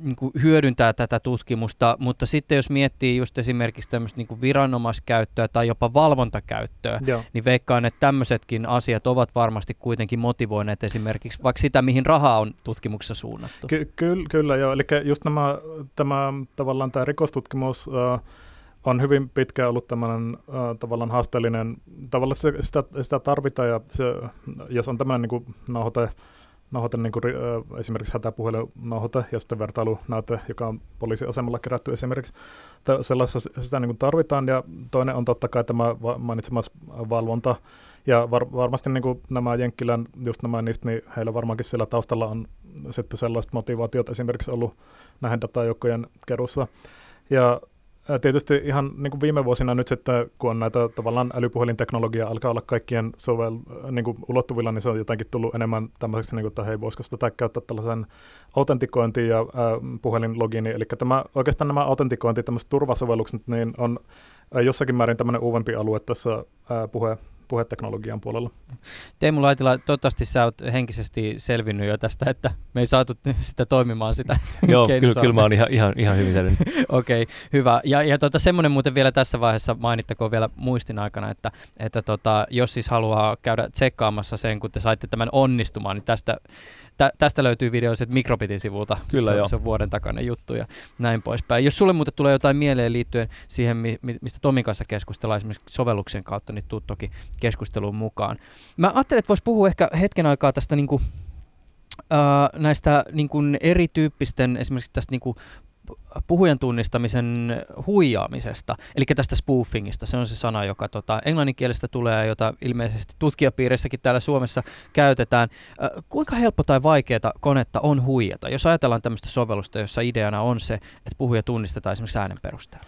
niin kuin hyödyntää tätä tutkimusta, mutta sitten jos miettii just esimerkiksi tämmöistä niin kuin viranomaiskäyttöä tai jopa valvontakäyttöä, Joo. niin veikkaan, että tämmöisetkin asiat ovat varmasti kuitenkin motivoineet esimerkiksi vaikka sitä, mihin rahaa on tutkimuksessa suunnattu. Ky- kyllä, kyllä joo. Eli just nämä, tämä tavallaan tämä rikostutkimus äh, on hyvin pitkään ollut tämmöinen äh, tavallaan haasteellinen, tavallaan sitä, sitä tarvitaan ja se, jos on tämmöinen niin nauhoite, nauhoite niin kuin, esimerkiksi hätäpuhelin nauhoite ja sitten vertailunäyte, joka on poliisiasemalla kerätty esimerkiksi, sellaisessa sitä niin kuin tarvitaan ja toinen on totta kai tämä mainitsemas valvonta, ja var, varmasti niin kuin nämä Jenkkilän, just nämä niistä, niin heillä varmaankin siellä taustalla on sitten sellaiset motivaatiot esimerkiksi ollut näihin datajoukkojen kerussa. Ja tietysti ihan niin kuin viime vuosina nyt sitten, kun on näitä tavallaan älypuhelinteknologiaa alkaa olla kaikkien sovel, niin kuin ulottuvilla, niin se on jotenkin tullut enemmän tämmöiseksi, niin kuin, että hei, voisiko tätä käyttää tällaisen autentikointiin ja äh, puhelinlogiini. Eli tämä, oikeastaan nämä autentikointi, tämmöiset turvasovellukset, niin on jossakin määrin tämmöinen uudempi alue tässä äh, puhe, puheteknologian puolella. Teemu Laitila, toivottavasti sä oot henkisesti selvinnyt jo tästä, että me ei saatu sitä toimimaan sitä Joo, kyllä, kyllä mä oon ihan, ihan, ihan hyvin selvinnyt. Okei, okay, hyvä. Ja, ja tota, semmoinen muuten vielä tässä vaiheessa mainittakoon vielä muistin aikana, että, että tota, jos siis haluaa käydä tsekkaamassa sen, kun te saitte tämän onnistumaan, niin tästä tä, tästä löytyy video sitten Mikrobitin sivulta. Kyllä se, joo. se on vuoden takainen juttu ja näin poispäin. Jos sulle muuten tulee jotain mieleen liittyen siihen, mistä Tomin kanssa keskustellaan esimerkiksi sovelluksen kautta, niin tuu toki keskusteluun mukaan. Mä ajattelin, että voisi puhua ehkä hetken aikaa tästä niin kuin, Uh, näistä niin kuin erityyppisten, esimerkiksi tästä niin kuin puhujan tunnistamisen huijaamisesta, eli tästä spoofingista. Se on se sana, joka tota, englanninkielestä tulee jota ilmeisesti tutkijapiirissäkin täällä Suomessa käytetään. Kuinka helppo tai vaikeaa konetta on huijata, jos ajatellaan tämmöistä sovellusta, jossa ideana on se, että puhuja tunnistetaan esimerkiksi äänen perusteella?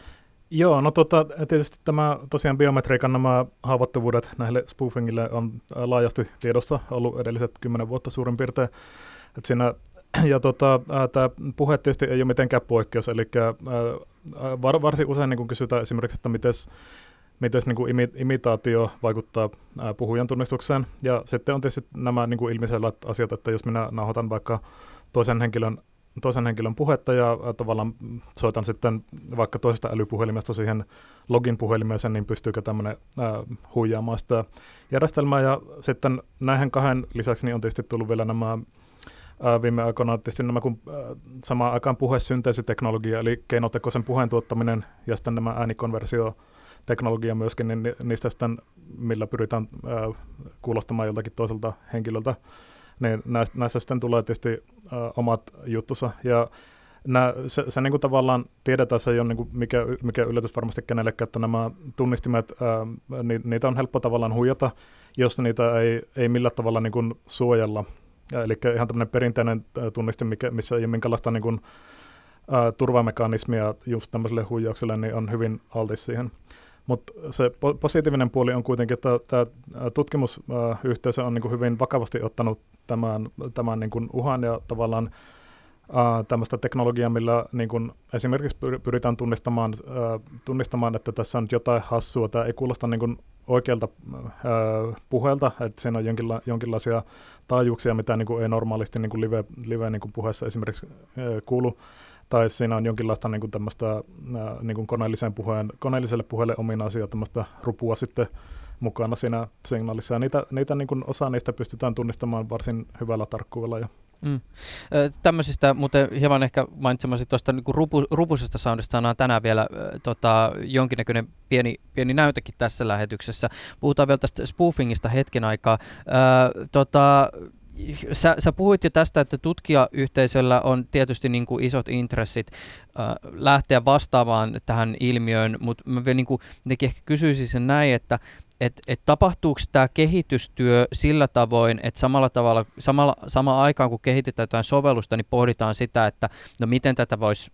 Joo, no tota, tietysti tämä tosiaan biometriikan nämä haavoittuvuudet näille spoofingille on laajasti tiedossa ollut edelliset kymmenen vuotta suurin piirtein. että siinä ja tota, tämä puhe tietysti ei ole mitenkään poikkeus, eli var, varsin usein niin kysytään esimerkiksi, että miten miten niin kuin imitaatio vaikuttaa ää, puhujan tunnistukseen. Ja sitten on tietysti nämä niin kuin ilmiselvät asiat, että jos minä nauhoitan vaikka toisen henkilön, toisen henkilön puhetta ja ää, tavallaan soitan sitten vaikka toisesta älypuhelimesta siihen login puhelimeen, niin pystyykö tämmöinen ää, huijaamaan sitä järjestelmää. Ja sitten näihin kahden lisäksi niin on tietysti tullut vielä nämä viime aikoina tietysti nämä kun samaan aikaan puhesynteesiteknologia, eli keinotekoisen puheen tuottaminen ja sitten nämä äänikonversio teknologia myöskin, niin niistä sitten, millä pyritään ää, kuulostamaan joltakin toiselta henkilöltä, niin näistä, näissä sitten tulee tietysti ää, omat juttusa. Ja nää, se, se niin kuin tavallaan tiedetään, se ei ole niin kuin mikä, mikä yllätys varmasti kenellekään, että nämä tunnistimet, ää, ni, niitä on helppo tavallaan huijata, jos niitä ei, ei millään tavalla niin kuin suojella. Eli ihan tämmöinen perinteinen tunnistin, mikä, missä ei ole minkälaista niin kuin, ää, turvamekanismia just tämmöiselle huijaukselle, niin on hyvin altis siihen. Mutta se po- positiivinen puoli on kuitenkin, että tämä tutkimusyhteisö on niin hyvin vakavasti ottanut tämän, tämän niin kuin uhan ja tavallaan Uh, tämmöistä teknologiaa, millä niin kun esimerkiksi pyritään tunnistamaan, uh, tunnistamaan, että tässä on jotain hassua. Tämä ei kuulosta niin kun oikealta uh, puheelta, että siinä on jonkinla- jonkinlaisia taajuuksia, mitä niin ei normaalisti niin live, live niin puheessa esimerkiksi kuulu tai siinä on jonkinlaista niin kuin tämmöistä niin kuin koneellisen puheen, koneelliselle puheelle ominaisia tämmöistä rupua sitten mukana siinä signaalissa. Ja niitä, niitä niin kuin osa niistä pystytään tunnistamaan varsin hyvällä tarkkuudella. Ja Mm. Tämmöisistä, mutta hieman ehkä mainitsemasi tuosta niin rupu, rupusesta soundista saadaan tänään vielä äh, tota, jonkinnäköinen pieni, pieni näytekin tässä lähetyksessä. Puhutaan vielä tästä spoofingista hetken aikaa. Äh, tota, sä, sä puhuit jo tästä, että tutkijayhteisöllä on tietysti niin kuin isot intressit äh, lähteä vastaamaan tähän ilmiöön, mutta mä vielä niin kuin, ehkä kysyisin sen näin, että et, et tapahtuuko tämä kehitystyö sillä tavoin, että samalla tavalla, samalla, samaan aikaan kun kehitetään jotain sovellusta, niin pohditaan sitä, että no miten tätä voisi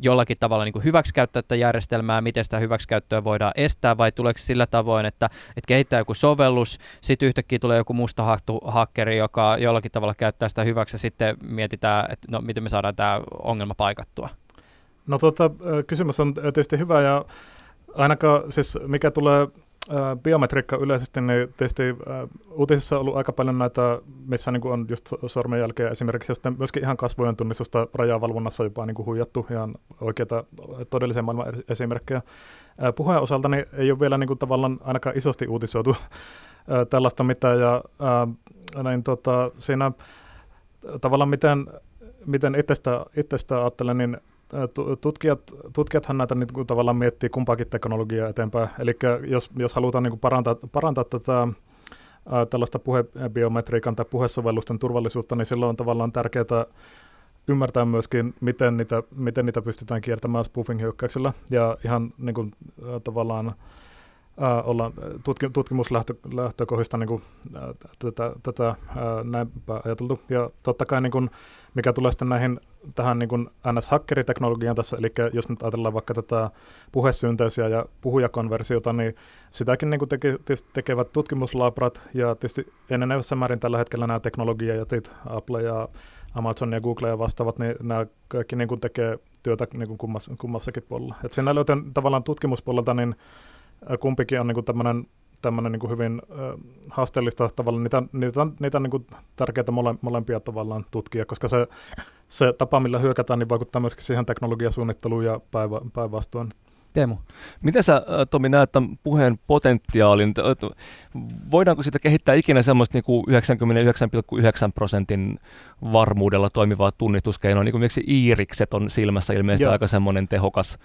jollakin tavalla niin hyväksikäyttää tätä järjestelmää, miten sitä hyväksikäyttöä voidaan estää, vai tuleeko sillä tavoin, että, että kehittää joku sovellus, sitten yhtäkkiä tulee joku musta hakkeri, joka jollakin tavalla käyttää sitä hyväksi, ja sitten mietitään, että no, miten me saadaan tämä ongelma paikattua? No tota, kysymys on tietysti hyvä, ja ainakaan siis mikä tulee biometriikka yleisesti, niin tietysti uutisissa on ollut aika paljon näitä, missä niin on just sormenjälkeä esimerkiksi, ja sitten myöskin ihan kasvojen tunnistusta rajavalvonnassa jopa niin kuin huijattu ihan oikeita todellisen maailman esimerkkejä. Puheen osalta niin ei ole vielä niin kuin tavallaan ainakaan isosti uutisoitu tällaista mitään, ja näin, tota, siinä tavallaan miten, miten itsestä, itsestä ajattelen, niin tutkijat, tutkijathan näitä niin kuin tavallaan miettii kumpaakin teknologiaa eteenpäin. Eli jos, jos halutaan niin kuin parantaa, parantaa tätä tällaista puhebiometriikan tai puhesovellusten turvallisuutta, niin silloin on tavallaan tärkeää ymmärtää myöskin, miten niitä, miten niitä pystytään kiertämään spoofing-hyökkäyksellä. Ja ihan niin kuin, tavallaan ää, olla tutki, tutkimuslähtökohdista niin kuin, ää, tätä, tätä näinpä ajateltu. Ja totta kai niin kuin, mikä tulee sitten näihin tähän niin NS-hakkeriteknologiaan tässä, eli jos nyt ajatellaan vaikka tätä puhesynteesiä ja puhujakonversiota, niin sitäkin niin kuin teke, tekevät tutkimuslabrat, ja tietysti enenevässä määrin tällä hetkellä nämä teknologiajätit, Apple ja Amazon ja Google ja vastaavat, niin nämä kaikki niin kuin tekee työtä niin kuin kummas, kummassakin puolella. Et siinä löytyy tavallaan tutkimuspuolelta, niin kumpikin on niin tämmöinen tämmöinen niin hyvin äh, haasteellista tavalla, niitä, niitä, niitä on niin kuin tärkeää mole, molempia tavallaan tutkia, koska se, se tapa, millä hyökätään, niin vaikuttaa myöskin siihen teknologiasuunnitteluun ja päivä, päinvastoin. Teemu. Miten sä, Tomi, näet tämän puheen potentiaalin? Voidaanko sitä kehittää ikinä semmoista niin 99,9 prosentin varmuudella toimivaa tunnistuskeinoa, niin kuin miksi iirikset on silmässä ilmeisesti Joo. aika semmoinen tehokas.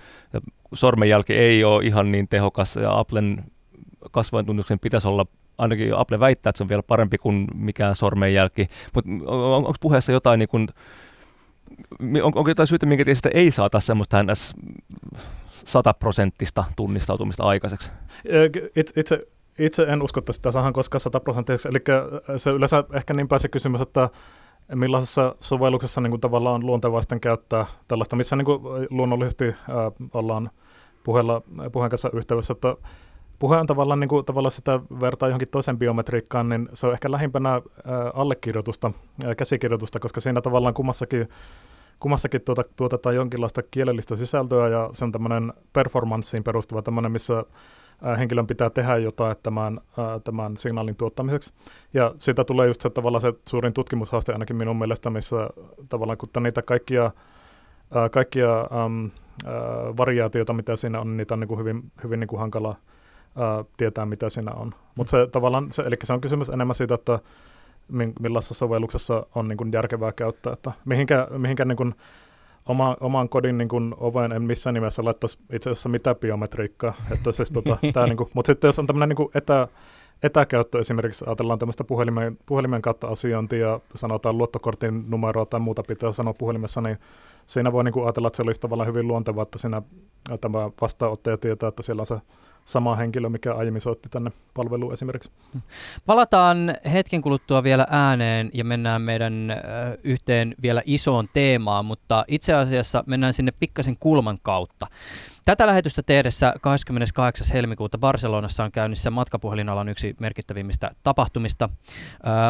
Sormenjälki ei ole ihan niin tehokas ja Applen kasvointunnistuksen pitäisi olla ainakin Apple väittää, että se on vielä parempi kuin mikään sormenjälki, mutta on, onko puheessa jotain niin kuin, on, onko jotain syytä, minkä tietysti ei saata semmoista ns. sataprosenttista tunnistautumista aikaiseksi? Itse, itse en usko, että sitä saadaan koskaan sataprosenttisesti. Eli se yleensä ehkä niin pääsee kysymys, että millaisessa sovelluksessa niin kuin tavallaan on luontevaa käyttää tällaista, missä niin kuin luonnollisesti äh, ollaan puheella, puheen kanssa yhteydessä, että puhe on tavallaan, niin kuin, tavallaan sitä vertaa johonkin toisen biometriikkaan, niin se on ehkä lähimpänä ää, allekirjoitusta, ää, käsikirjoitusta, koska siinä tavallaan kummassakin, kummassakin tuota, tuotetaan jonkinlaista kielellistä sisältöä ja se on tämmöinen performanssiin perustuva tämmöinen, missä ää, henkilön pitää tehdä jotain tämän, ää, tämän signaalin tuottamiseksi. Ja siitä tulee just se tavallaan se suurin tutkimushaaste ainakin minun mielestä, missä tavallaan kun niitä kaikkia, ää, kaikkia äm, ää, variaatioita, mitä siinä on, niin niitä on niin kuin hyvin, hyvin niin kuin hankala ää, tietää, mitä siinä on. Mutta se tavallaan, se, eli se on kysymys enemmän siitä, että millaisessa sovelluksessa on niin kuin järkevää käyttää, että mihinkä, mihinkä niin kuin oma, oman kodin niin kuin oven en missään nimessä laittaisi itse asiassa mitään biometriikkaa. Että siis, tota, tää, niin kuin, mutta sitten jos on tämmöinen niin etä, etäkäyttö esimerkiksi, ajatellaan tämmöistä puhelimen, puhelimen kautta asiointia ja sanotaan luottokortin numeroa tai muuta pitää sanoa puhelimessa, niin siinä voi niin kuin ajatella, että se olisi tavallaan hyvin luontevaa, että siinä tämä vastaanottaja tietää, että siellä on se sama henkilö, mikä aiemmin soitti tänne palveluun esimerkiksi. Palataan hetken kuluttua vielä ääneen ja mennään meidän yhteen vielä isoon teemaan, mutta itse asiassa mennään sinne pikkasen kulman kautta. Tätä lähetystä tehdessä 28. helmikuuta Barcelonassa on käynnissä matkapuhelinalan yksi merkittävimmistä tapahtumista.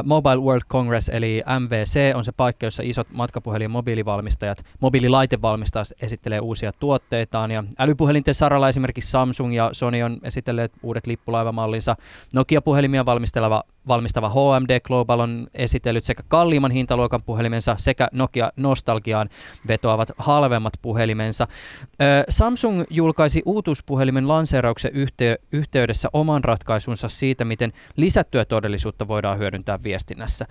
Mobile World Congress eli MVC on se paikka, jossa isot matkapuhelin- ja mobiilivalmistajat, mobiililaitevalmistajat esittelee uusia tuotteitaan. Ja älypuhelinten saralla esimerkiksi Samsung ja Sony on esitelleet uudet lippulaivamallinsa. Nokia-puhelimia valmisteleva valmistava HMD Global on esitellyt sekä kalliimman hintaluokan puhelimensa sekä Nokia Nostalgiaan vetoavat halvemmat puhelimensa. Samsung julkaisi uutuuspuhelimen lanseerauksen yhtey- yhteydessä oman ratkaisunsa siitä, miten lisättyä todellisuutta voidaan hyödyntää viestinnässä.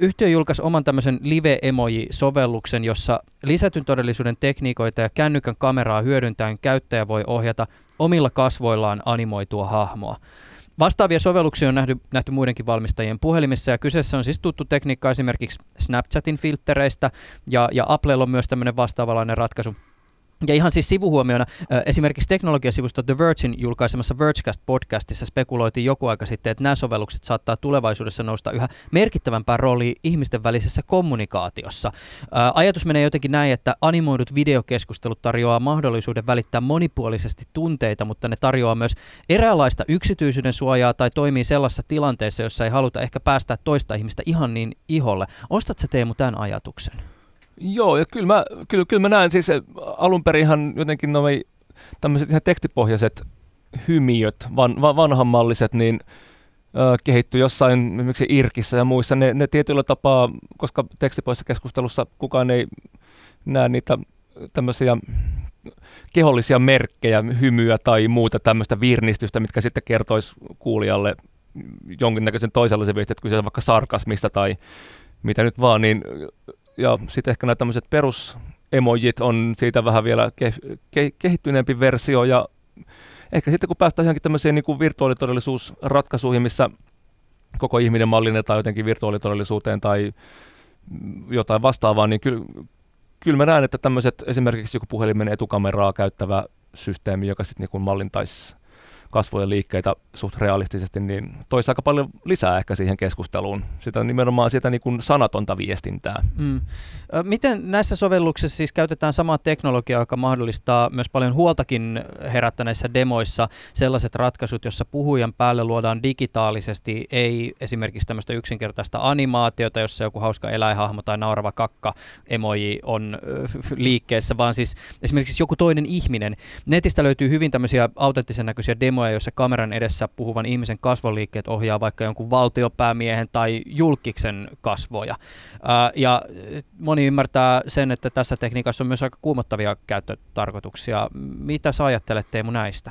Yhtiö julkaisi oman tämmöisen live-emoji-sovelluksen, jossa lisätyn todellisuuden tekniikoita ja kännykän kameraa hyödyntäen käyttäjä voi ohjata omilla kasvoillaan animoitua hahmoa. Vastaavia sovelluksia on nähty, nähty muidenkin valmistajien puhelimissa ja kyseessä on siis tuttu tekniikka esimerkiksi Snapchatin filtreistä ja, ja Applella on myös tämmöinen vastaavalainen ratkaisu ja ihan siis sivuhuomiona, esimerkiksi teknologiasivusto The Vergin julkaisemassa Vergecast-podcastissa spekuloitiin joku aika sitten, että nämä sovellukset saattaa tulevaisuudessa nousta yhä merkittävämpään rooliin ihmisten välisessä kommunikaatiossa. Ajatus menee jotenkin näin, että animoidut videokeskustelut tarjoaa mahdollisuuden välittää monipuolisesti tunteita, mutta ne tarjoaa myös eräänlaista yksityisyyden suojaa tai toimii sellaisessa tilanteessa, jossa ei haluta ehkä päästää toista ihmistä ihan niin iholle. Ostatko Teemu tämän ajatuksen? Joo, ja kyllä mä, kyllä, kyllä mä näen siis alun perinhan jotenkin noin tämmöiset ihan tekstipohjaiset hymiöt, van, van, vanhanmalliset, niin ö, kehittyi jossain esimerkiksi Irkissä ja muissa. Ne, ne tietyllä tapaa, koska tekstipohjaisessa keskustelussa kukaan ei näe niitä tämmöisiä kehollisia merkkejä, hymyä tai muuta tämmöistä virnistystä, mitkä sitten kertoisi kuulijalle jonkinnäköisen toisenlaisen viestin, että kyse on vaikka sarkasmista tai mitä nyt vaan, niin ja sitten ehkä nämä tämmöiset perusemojit on siitä vähän vielä ke- ke- kehittyneempi versio. Ja ehkä sitten kun päästään johonkin tämmöisiin niin kuin virtuaalitodellisuusratkaisuihin, missä koko ihminen mallinnetaan jotenkin virtuaalitodellisuuteen tai jotain vastaavaa, niin kyllä, kyllä mä näen, että tämmöiset esimerkiksi joku puhelimen etukameraa käyttävä systeemi, joka sitten niin mallintaisi kasvojen liikkeitä suht realistisesti, niin toisi aika paljon lisää ehkä siihen keskusteluun. Sitä nimenomaan sitä niin kuin sanatonta viestintää. Mm. Miten näissä sovelluksissa siis käytetään samaa teknologiaa, joka mahdollistaa myös paljon huoltakin herättäneissä demoissa sellaiset ratkaisut, jossa puhujan päälle luodaan digitaalisesti, ei esimerkiksi tämmöistä yksinkertaista animaatiota, jossa joku hauska eläinhahmo tai naurava kakka emoji on liikkeessä, vaan siis esimerkiksi joku toinen ihminen. Netistä löytyy hyvin tämmöisiä autenttisen näköisiä demoja, demoja, joissa kameran edessä puhuvan ihmisen kasvoliikkeet ohjaa vaikka jonkun valtiopäämiehen tai julkiksen kasvoja. Ja moni ymmärtää sen, että tässä tekniikassa on myös aika kuumottavia käyttötarkoituksia. Mitä sä ajattelet Teemu näistä?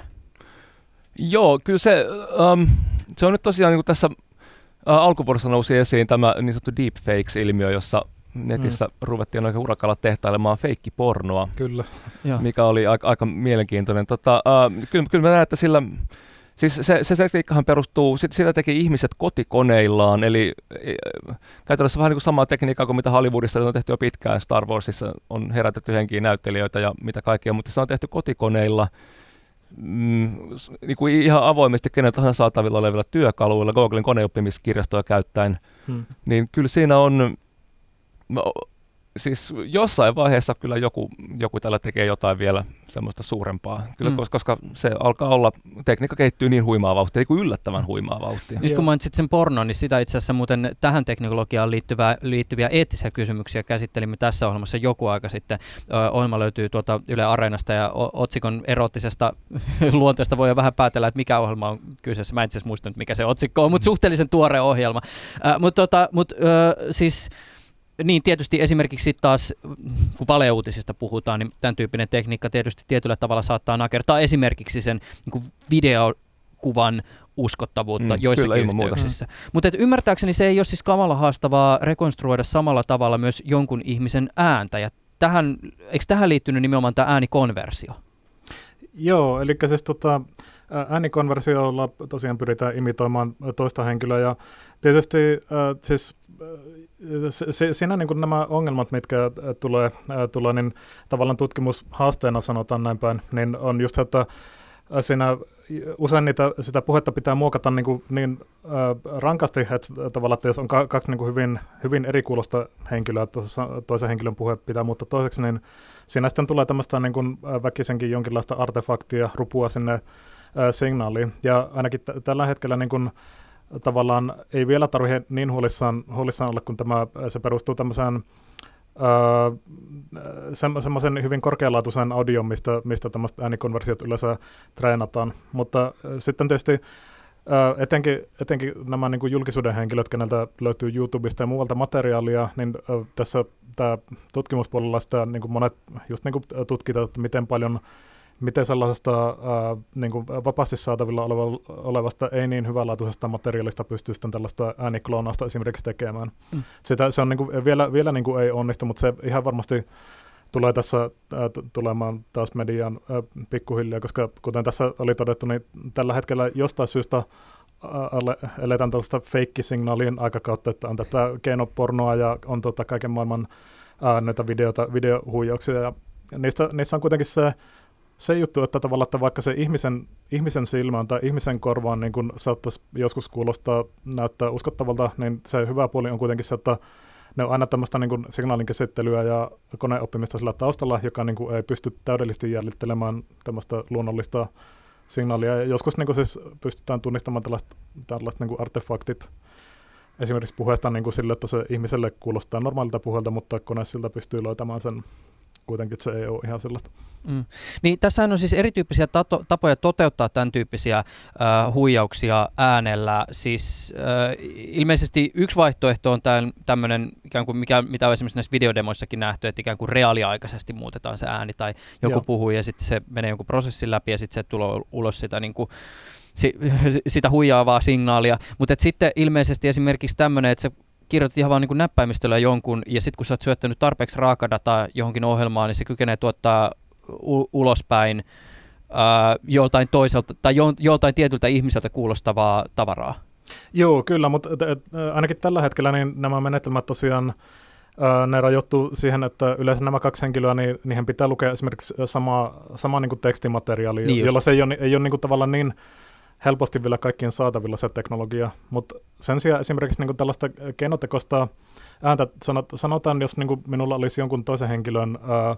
Joo, kyllä se, um, se on nyt tosiaan niin kuin tässä uh, alkuvuorossa nousi esiin tämä niin sanottu deepfakes-ilmiö, jossa netissä mm. ruvettiin aika urakalla tehtailemaan feikkipornoa, kyllä. mikä oli aika, aika mielenkiintoinen. Tota, uh, kyllä, kyllä mä näen, että sillä, siis se, se tekniikkahan perustuu, sit, sitä teki ihmiset kotikoneillaan, eli e, käytännössä vähän niin kuin samaa tekniikkaa kuin mitä Hollywoodissa on tehty jo pitkään, Star Warsissa on herätetty henkiä näyttelijöitä ja mitä kaikkea, mutta se on tehty kotikoneilla, mm, niin kuin ihan avoimesti kenen tahansa saatavilla olevilla työkaluilla, Googlen koneoppimiskirjastoja käyttäen, hmm. niin kyllä siinä on siis jossain vaiheessa kyllä joku, joku tällä tekee jotain vielä semmoista suurempaa. Kyllä, mm. koska, koska se alkaa olla, tekniikka kehittyy niin huimaa vauhtia, niin kuin yllättävän huimaa vauhtia. Nyt kun mainitsit sen pornon, niin sitä itse asiassa muuten tähän teknologiaan liittyvää, liittyviä eettisiä kysymyksiä käsittelimme tässä ohjelmassa joku aika sitten. ohjelma löytyy tuolta Yle Areenasta ja otsikon erottisesta luonteesta voi jo vähän päätellä, että mikä ohjelma on kyseessä. Mä en itse asiassa muista mikä se otsikko on, mutta suhteellisen tuore ohjelma. mutta tota, mut, siis niin, tietysti esimerkiksi taas, kun valeuutisista puhutaan, niin tämän tyyppinen tekniikka tietysti tietyllä tavalla saattaa nakertaa esimerkiksi sen niin kuin videokuvan uskottavuutta mm, joissakin kyllä, yhteyksissä. Mutta ymmärtääkseni se ei ole siis kamala haastavaa rekonstruoida samalla tavalla myös jonkun ihmisen ääntä. Ja tähän, eikö tähän liittynyt nimenomaan tämä äänikonversio? Joo, eli siis tota, äänikonversiolla tosiaan pyritään imitoimaan toista henkilöä ja tietysti äh, siis se, siinä niin nämä ongelmat, mitkä tulee, tulee niin tavallaan tutkimushaasteena sanotaan näin päin, niin on just, että siinä usein niitä, sitä puhetta pitää muokata niin, kuin niin äh, rankasti, että tavallaan, että jos on kaksi niin kuin hyvin, hyvin eri kuulosta henkilöä, toisen henkilön puhe pitää muuttaa toiseksi, niin siinä sitten tulee tämmöistä niin kuin väkisenkin jonkinlaista artefaktia, rupua sinne äh, signaaliin. Ja ainakin t- tällä hetkellä niin kuin, tavallaan ei vielä tarvitse niin huolissaan, huolissaan olla, kun tämä, se perustuu tämmöiseen semmoisen hyvin korkealaatuisen audion, mistä, mistä tämmöiset äänikonversiot yleensä treenataan. Mutta sitten tietysti etenkin, etenkin nämä niin kuin julkisuuden henkilöt, keneltä löytyy YouTubesta ja muualta materiaalia, niin tässä tämä tutkimuspuolella sitä niin kuin monet just niin kuin tutkitaan, että miten paljon miten sellaisesta ää, niin kuin vapaasti saatavilla oleva, olevasta ei niin hyvänlaatuisesta materiaalista pystyy sitten tällaista äänikloonausta esimerkiksi tekemään. Mm. Sitä, se on niin kuin, vielä, vielä niin kuin ei onnistu, mutta se ihan varmasti tulee tässä ää, tulemaan taas median ää, pikkuhiljaa, koska kuten tässä oli todettu, niin tällä hetkellä jostain syystä eletään tällaista feikkisignaalien aikakautta, että on tätä keinopornoa ja on tota kaiken maailman ää, näitä videota, videohuijauksia ja niistä, niissä on kuitenkin se se juttu, että tavallaan, että vaikka se ihmisen, ihmisen silmään tai ihmisen korvaan niin kun saattaisi joskus kuulostaa, näyttää uskottavalta, niin se hyvä puoli on kuitenkin se, että ne on aina tämmöistä niin kuin signaalin käsittelyä ja koneoppimista sillä taustalla, joka niin kuin ei pysty täydellisesti jäljittelemään tämmöistä luonnollista signaalia. Ja joskus niin kuin siis pystytään tunnistamaan tällaiset, tällaiset niin kuin artefaktit esimerkiksi puheesta niin kuin sille, että se ihmiselle kuulostaa normaalilta puhelta, mutta kone siltä pystyy löytämään sen kuitenkin se ei ole ihan sellaista. Mm. Niin tässä on siis erityyppisiä tato, tapoja toteuttaa tämän tyyppisiä äh, huijauksia äänellä. Siis äh, ilmeisesti yksi vaihtoehto on tämmöinen, ikään kuin mikä, mitä on esimerkiksi näissä videodemoissakin nähty, että ikään kuin reaaliaikaisesti muutetaan se ääni tai joku Joo. puhuu ja sitten se menee jonkun prosessin läpi ja sitten se tulee ulos sitä niin kuin, sitä huijaavaa signaalia. Mutta sitten ilmeisesti esimerkiksi tämmöinen, että se kirjoitat ihan vaan niin näppäimistöllä jonkun, ja sitten kun sä oot syöttänyt tarpeeksi raakadataa johonkin ohjelmaan, niin se kykenee tuottaa u- ulospäin ää, joltain toiselta tai jo, joltain tietyltä ihmiseltä kuulostavaa tavaraa. Joo, kyllä, mutta ainakin tällä hetkellä niin nämä menetelmät tosiaan ne rajoittuu siihen, että yleensä nämä kaksi henkilöä, niin niihin pitää lukea esimerkiksi sama, sama niin kuin tekstimateriaali, niin jolla se ei ole, ei ole niin kuin tavallaan niin helposti vielä kaikkien saatavilla se teknologia, mutta sen sijaan esimerkiksi niin tällaista keinotekosta ääntä, sanotaan, jos niin minulla olisi jonkun toisen henkilön ää,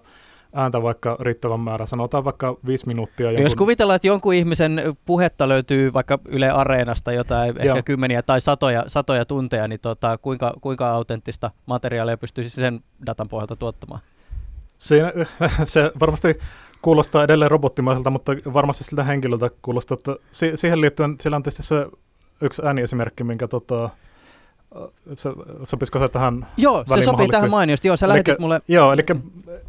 ääntä vaikka riittävän määrä, sanotaan vaikka viisi minuuttia. Jonkun... Jos kuvitellaan, että jonkun ihmisen puhetta löytyy vaikka Yle Areenasta jotain Joo. ehkä kymmeniä tai satoja, satoja tunteja, niin tota, kuinka, kuinka autenttista materiaalia pystyisi sen datan pohjalta tuottamaan? Siinä, se varmasti kuulostaa edelleen robottimaiselta, mutta varmasti siltä henkilöltä kuulostaa, että si- siihen liittyen sillä on tietysti se yksi ääniesimerkki, minkä tota, se, sopisiko se tähän Joo, se sopii tähän mainiosti. Joo, sä lähetit mulle... Joo, eli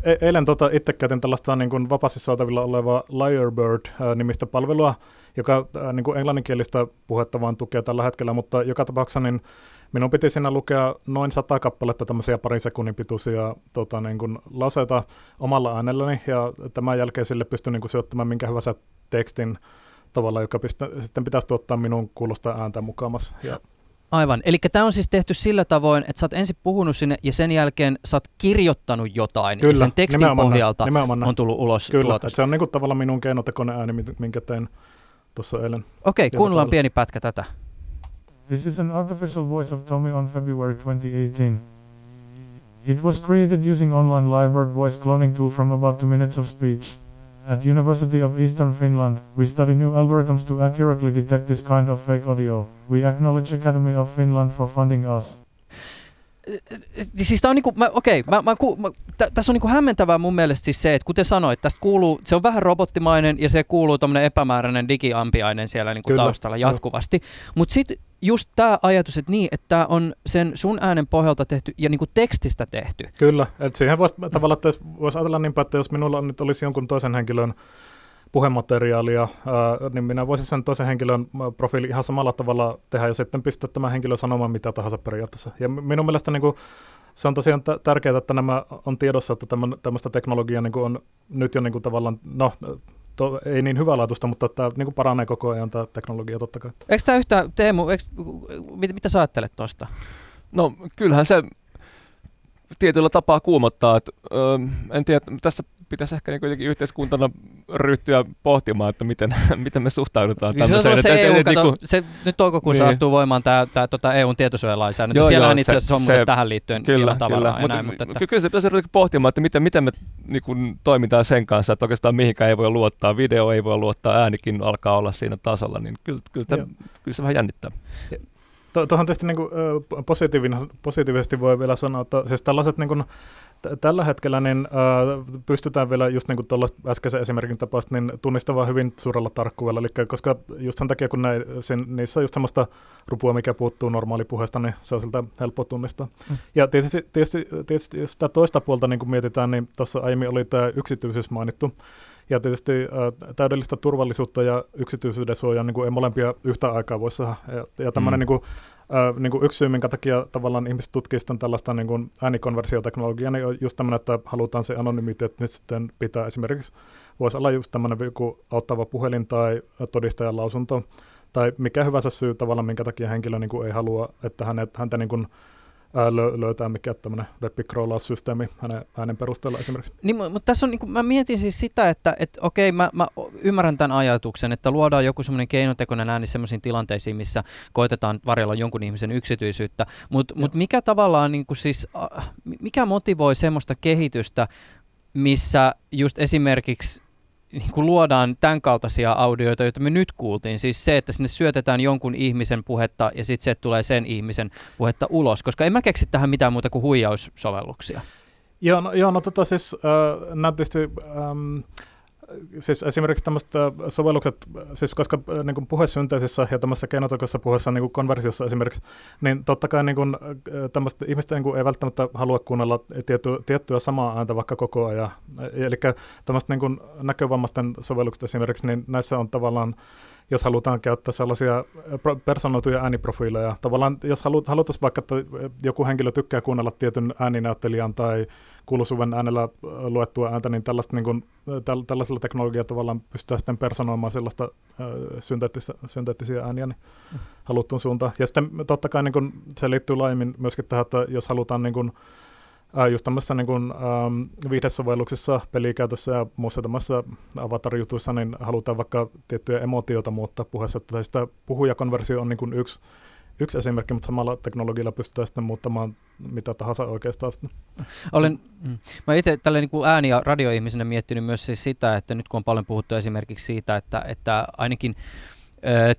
e- eilen tota, itse käytin tällaista niin kuin vapaasti saatavilla olevaa Lyrebird-nimistä palvelua, joka niin kuin englanninkielistä puhetta vaan tukee tällä hetkellä, mutta joka tapauksessa niin minun piti siinä lukea noin sata kappaletta tämmöisiä parin sekunnin pituisia tota, niin kuin lauseita omalla äänelläni, ja tämän jälkeen sille pystyn niin kuin syöttämään minkä hyvänsä tekstin tavalla, joka pistä, sitten pitäisi tuottaa minun kuulosta ääntä mukaamassa. Ja Aivan. Eli tämä on siis tehty sillä tavoin, että sä oot ensin puhunut sinne ja sen jälkeen sä oot kirjoittanut jotain. Kyllä, ja sen tekstin nimenomaan pohjalta nimenomaan on tullut ulos Kyllä, se on niinku tavallaan minun keinotekoinen ääni, minkä tein tuossa eilen. Okei, okay, kuunnellaan pieni pätkä tätä. This is an artificial voice of Tommy on February 2018. It was created using online live voice cloning tool from about 2 minutes of speech. At University of Eastern Finland, we study new algorithms to accurately detect this kind of fake audio. We acknowledge Academy of Finland for funding us. Siis tää on niinku, mä, okei, mä, mä, mä, tä, tässä on niinku hämmentävää mun mielestä siis se, että kuten sanoit, tästä kuuluu, se on vähän robottimainen ja se kuuluu tommonen epämääräinen digiampiainen siellä niinku Kyllä, taustalla jatkuvasti. Mutta sitten just tämä ajatus, että niin, että tämä on sen sun äänen pohjalta tehty ja niinku tekstistä tehty. Kyllä, että siihen voisi tavallaan, että voisi ajatella niin että jos minulla nyt olisi jonkun toisen henkilön puhemateriaalia, niin minä voisin sen toisen henkilön profiili ihan samalla tavalla tehdä ja sitten pistää tämän henkilön sanomaan mitä tahansa periaatteessa. Ja minun mielestä niin kuin, se on tosiaan t- tärkeää, että nämä on tiedossa, että tämmöistä teknologiaa niin on nyt jo niin kuin tavallaan, no to, ei niin hyvälaatuista, mutta tämä niin kuin paranee koko ajan tämä teknologia totta kai. Eikö tämä yhtä, Teemu, eikö, mit, mitä sä ajattelet tuosta? No kyllähän se tietyllä tapaa kuumottaa. Että, öö, en tiedä, tässä pitäisi ehkä niin kuitenkin yhteiskuntana ryhtyä pohtimaan, että miten, miten me suhtaudutaan niin tämmöiseen. Se, se, EU, kato, niin kuin, se, nyt toukokuussa niin. astuu voimaan tämä, tämä tota EUn tietosuojalainsäädäntö. Joo, Siellähän joo, itse asiassa on se, tähän liittyen kyllä, kyllä, ja näin, mutta, että... Kyllä se pitäisi ryhtyä pohtimaan, että miten, miten me niin kuin, toimitaan sen kanssa, että oikeastaan mihinkään ei voi luottaa, video ei voi luottaa, äänikin alkaa olla siinä tasolla, niin kyllä, kyllä, tämä, kyllä se vähän jännittää. Tuohon tietysti niin kuin, positiivisesti voi vielä sanoa, että siis tällaiset niin kuin, tällä hetkellä niin, äh, pystytään vielä just niin kuin äskeisen esimerkin tapausta niin tunnistamaan hyvin suurella tarkkuudella, eli koska just sen takia kun ne, sen, niissä on just semmoista rupua, mikä puuttuu normaalipuheesta, niin se on siltä helppo tunnistaa. Mm. Ja tietysti, tietysti, tietysti jos sitä toista puolta niin kuin mietitään, niin tuossa aiemmin oli tämä yksityisyys mainittu, ja tietysti äh, täydellistä turvallisuutta ja yksityisyyden suojaa niin kuin ei molempia yhtä aikaa voi saada. Ja, ja tämmöinen mm. niin kuin, äh, niin kuin yksi syy, minkä takia tavallaan ihmiset tutkisivat tällaista niin kuin äänikonversioteknologiaa, niin on just tämmöinen, että halutaan se anonymiteetti nyt sitten pitää esimerkiksi, voisi olla just tämmöinen joku auttava puhelin tai todistajan lausunto, tai mikä hyvänsä syy tavallaan, minkä takia henkilö niin kuin ei halua, että hänet, häntä niin kuin, löytää mikä tämmöinen web-crawlaussysteemi hänen äänen perusteella esimerkiksi. Niin, mutta tässä on, niin kuin, mä mietin siis sitä, että et, okei, mä, mä ymmärrän tämän ajatuksen, että luodaan joku semmoinen keinotekoinen ääni semmoisiin tilanteisiin, missä koitetaan varjella jonkun ihmisen yksityisyyttä, mutta mut mikä tavallaan, niin kuin siis, mikä motivoi semmoista kehitystä, missä just esimerkiksi niin kuin luodaan tämän kaltaisia audioita, joita me nyt kuultiin. Siis se, että sinne syötetään jonkun ihmisen puhetta ja sitten se tulee sen ihmisen puhetta ulos, koska en mä keksi tähän mitään muuta kuin huijaussovelluksia. Joo, no, joo, no tota siis äh, nämä tietysti, ähm, siis esimerkiksi tämmöiset sovellukset, siis koska äh, niin kuin puhesynteesissä ja tämmöisessä keinotekoisessa puheessa niin kuin konversiossa esimerkiksi, niin totta kai niin kuin, äh, tämmöistä ihmistä niin kuin ei välttämättä halua kuunnella tietty, tiettyä samaa ääntä vaikka koko ajan. Eli tämmöistä niin kuin näkövammaisten sovellukset esimerkiksi, niin näissä on tavallaan jos halutaan käyttää sellaisia personoituja ääniprofiileja. Tavallaan jos halutaan vaikka, että joku henkilö tykkää kuunnella tietyn ääninäyttelijän tai kuuluisuuden äänellä luettua ääntä, niin, tällaista, niin kuin, täl, tällaisella teknologialla tavallaan pystytään sitten personoimaan sellaista äh, synteettisiä ääniä niin mm. haluttuun suuntaan. Ja sitten totta kai niin kuin, se liittyy laajemmin myöskin tähän, että jos halutaan niin kuin, äh, just tämmöisissä niin kuin, ähm, viihdesovelluksissa, pelikäytössä ja muussa tämmöisissä avatar-jutuissa, niin halutaan vaikka tiettyjä emotioita muuttaa puheessa, että sitä puhujakonversio on niin kuin yksi yksi esimerkki, mutta samalla teknologialla pystytään sitten muuttamaan mitä tahansa oikeastaan. Olen, mm. mä itse tällä niin kuin ääni- ja radioihmisenä miettinyt myös siis sitä, että nyt kun on paljon puhuttu esimerkiksi siitä, että, että ainakin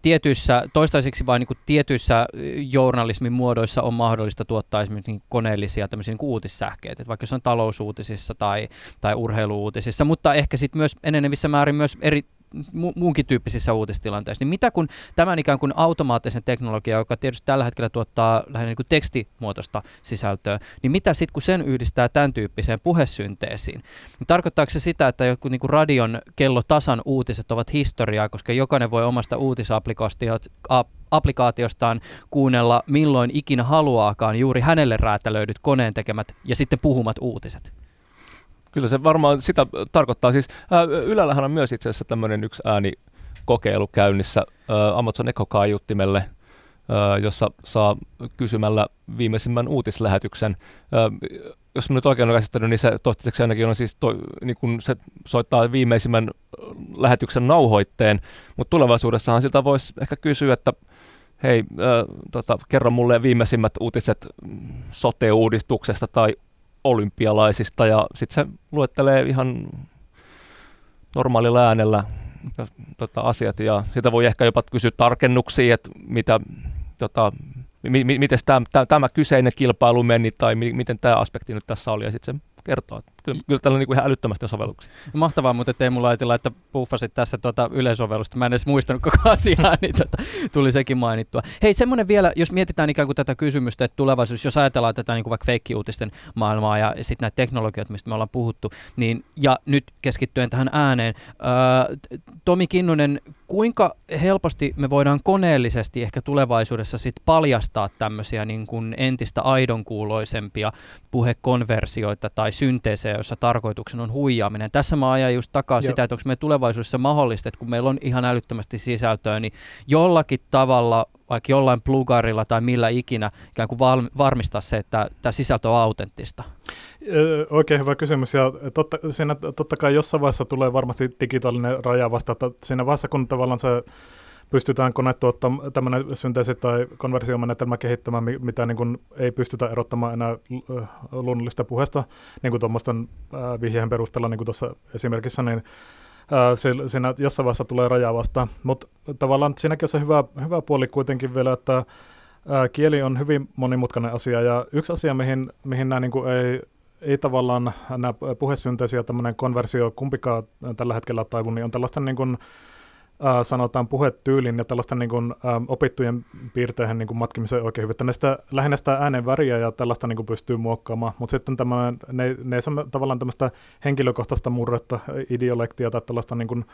tietyissä, toistaiseksi vain niin tietyissä journalismin muodoissa on mahdollista tuottaa esimerkiksi niin koneellisia tämmöisiä niin uutissähkeitä, vaikka se on talousuutisissa tai, tai urheiluutisissa, mutta ehkä sitten myös enenevissä määrin myös eri mu- muunkin tyyppisissä uutistilanteissa, niin mitä kun tämän ikään kuin automaattisen teknologia, joka tietysti tällä hetkellä tuottaa lähinnä niin kuin tekstimuotoista sisältöä, niin mitä sitten kun sen yhdistää tämän tyyppiseen puhesynteesiin, niin tarkoittaako se sitä, että joku niin kuin radion kello tasan uutiset ovat historiaa, koska jokainen voi omasta uutisapplikaatiostaan kuunnella milloin ikinä haluaakaan juuri hänelle räätälöidyt koneen tekemät ja sitten puhumat uutiset? Kyllä se varmaan sitä tarkoittaa. Siis ää, Ylellähän on myös itse asiassa tämmöinen yksi äänikokeilu käynnissä ää, Amazon Echo-kaiuttimelle, ää, jossa saa kysymällä viimeisimmän uutislähetyksen. Ää, jos nyt oikein olen käsittänyt, niin se toistaiseksi ainakin on siis, to, niin kun se soittaa viimeisimmän lähetyksen nauhoitteen, mutta tulevaisuudessahan siltä voisi ehkä kysyä, että hei, ää, tota, kerro mulle viimeisimmät uutiset sote-uudistuksesta tai olympialaisista ja sitten se luettelee ihan normaalilla äänellä tota, asiat ja sitä voi ehkä jopa kysyä tarkennuksia, että mitä, tota, mi, mi, miten tämä, tämä kyseinen kilpailu meni tai mi, miten tämä aspekti nyt tässä oli ja sitten se kertoo, että Kyllä, kyllä tällä on niin kuin ihan älyttömästi sovelluksia. Mahtavaa, mutta ettei mulla ajatella, että puffasit tässä tuota yleisovellusta. Mä en edes muistanut koko asiaa, niin tota, tuli sekin mainittua. Hei, semmoinen vielä, jos mietitään ikään kuin tätä kysymystä, että tulevaisuus, jos ajatellaan tätä niin kuin vaikka feikkiuutisten maailmaa ja sitten näitä teknologioita, mistä me ollaan puhuttu, niin ja nyt keskittyen tähän ääneen. Ää, Tomi Kinnunen, kuinka helposti me voidaan koneellisesti ehkä tulevaisuudessa sit paljastaa tämmöisiä niin entistä aidonkuuloisempia puhekonversioita tai synteesejä, joissa tarkoituksena on huijaaminen. Tässä mä ajan just takaa Joo. sitä, että onko me tulevaisuudessa mahdollista, että kun meillä on ihan älyttömästi sisältöä, niin jollakin tavalla vaikka jollain plugarilla tai millä ikinä ikään kuin varmistaa se, että tämä sisältö on autenttista? Oikein hyvä kysymys ja totta, siinä totta kai jossain vaiheessa tulee varmasti digitaalinen raja vasta, että siinä vaiheessa kun tavallaan se pystytään konetuottamaan tämmöinen synteesi- tai konversiomenetelmä kehittämään, mitä niin kuin ei pystytä erottamaan enää luonnollista puheesta, niin kuin tuommoisten vihjeen perusteella, niin kuin tuossa esimerkissä, niin siinä jossain vaiheessa tulee raja vastaan. Mutta tavallaan siinäkin on se hyvä, hyvä puoli kuitenkin vielä, että kieli on hyvin monimutkainen asia, ja yksi asia, mihin, mihin nämä niin kuin ei, ei tavallaan nämä puhesynteesi ja tämmöinen konversio kumpikaan tällä hetkellä taivu, niin on tällaista niin kuin, äh, sanotaan puhetyylin ja tällaisten niin kuin, äh, opittujen piirteihin niin matkimisen oikein hyvin. Että sitä, lähinnä sitä äänen väriä ja tällaista niin kuin pystyy muokkaamaan, mutta sitten ne, ne ei tavallaan tämmöistä henkilökohtaista murretta, idiolektia tai tällaista niin kuin,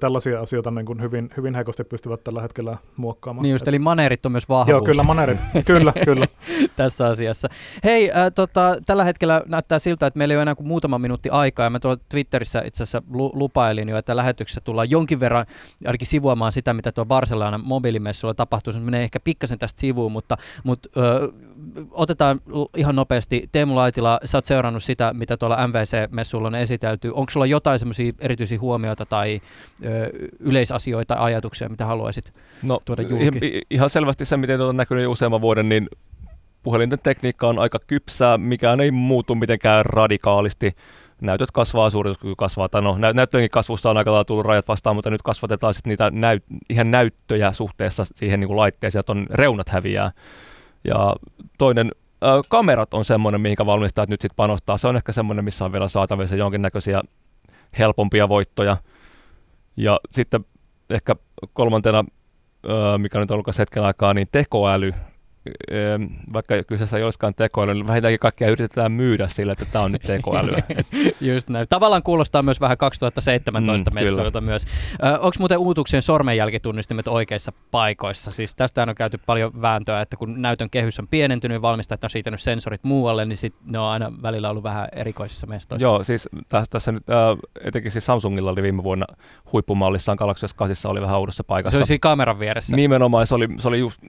tällaisia asioita niin kuin hyvin, hyvin heikosti pystyvät tällä hetkellä muokkaamaan. Niin just, eli maneerit on myös vahvuus. Joo, kyllä maneerit, kyllä, kyllä. Tässä asiassa. Hei, äh, tota, tällä hetkellä näyttää siltä, että meillä ei ole enää kuin muutama minuutti aikaa, ja mä tuolla Twitterissä itse asiassa lu- lupailin jo, että lähetyksessä tullaan jonkin verran ainakin sivuamaan sitä, mitä tuo Barcelona mobiilimessuilla tapahtuu. Se menee ehkä pikkasen tästä sivuun, mutta, mutta ö, otetaan ihan nopeasti. Teemu Laitila, sä oot seurannut sitä, mitä tuolla MVC-messuilla on esitelty. Onko sulla jotain semmoisia erityisiä huomioita tai yleisasioita, ajatuksia, mitä haluaisit no, tuoda julki? Ihan selvästi se, miten on näkynyt useamman vuoden, niin puhelinten tekniikka on aika kypsää, mikään ei muutu mitenkään radikaalisti. Näytöt kasvaa, suorituskyky kasvaa, tai no nä- näyttöjenkin kasvussa on aika lailla tullut rajat vastaan, mutta nyt kasvatetaan sitten niitä näyt- ihan näyttöjä suhteessa siihen niin kuin laitteeseen, että on reunat häviää. Ja toinen äh, kamerat on semmoinen, mihinkä valmistajat nyt sitten panostaa. Se on ehkä semmoinen, missä on vielä saatavissa jonkinnäköisiä helpompia voittoja. Ja sitten ehkä kolmantena, mikä nyt on ollut hetken aikaa, niin tekoäly vaikka kyseessä ei olisikaan tekoäly, niin vähintäänkin kaikkia yritetään myydä sillä, että tämä on nyt tekoälyä. Just näin. Tavallaan kuulostaa myös vähän 2017 mm, messuilta myös. Onko muuten uutuksien sormenjälkitunnistimet oikeissa paikoissa? Siis tästä on käyty paljon vääntöä, että kun näytön kehys on pienentynyt, valmistajat on siitänyt sensorit muualle, niin sit ne on aina välillä ollut vähän erikoisissa mestoissa. Joo, siis tässä, tässä nyt, äh, etenkin siis Samsungilla oli viime vuonna huippumallissaan Galaxy S8 oli vähän oudossa paikassa. Se oli siinä kameran vieressä. Nimenomaan, se oli, se oli just,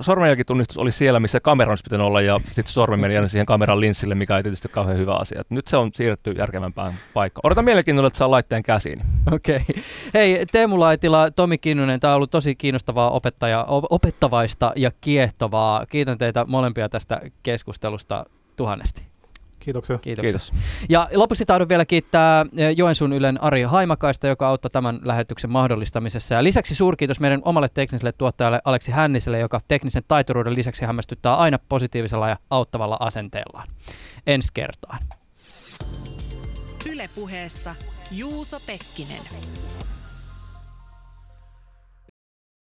sormenjälkitunnistus oli siellä, missä kameran olisi pitänyt olla, ja sitten sormi meni aina siihen kameran linssille, mikä ei tietysti kauhean hyvä asia. nyt se on siirretty järkevämpään paikkaan. Odotan mielenkiinnolla, että saa laitteen käsiin. Okei. Okay. Hei, Teemu Laitila, Tomi Kinnunen, tämä on ollut tosi kiinnostavaa opettaja, opettavaista ja kiehtovaa. Kiitän teitä molempia tästä keskustelusta tuhannesti. Kiitoksia. Kiitoksia. Kiitos. Ja lopuksi tahdon vielä kiittää eh, Joensuun Ylen Ari Haimakaista, joka auttoi tämän lähetyksen mahdollistamisessa. Ja lisäksi suurkiitos meidän omalle tekniselle tuottajalle Aleksi Hänniselle, joka teknisen taituruuden lisäksi hämmästyttää aina positiivisella ja auttavalla asenteellaan. Ensi kertaan. Ylepuheessa Juuso Pekkinen.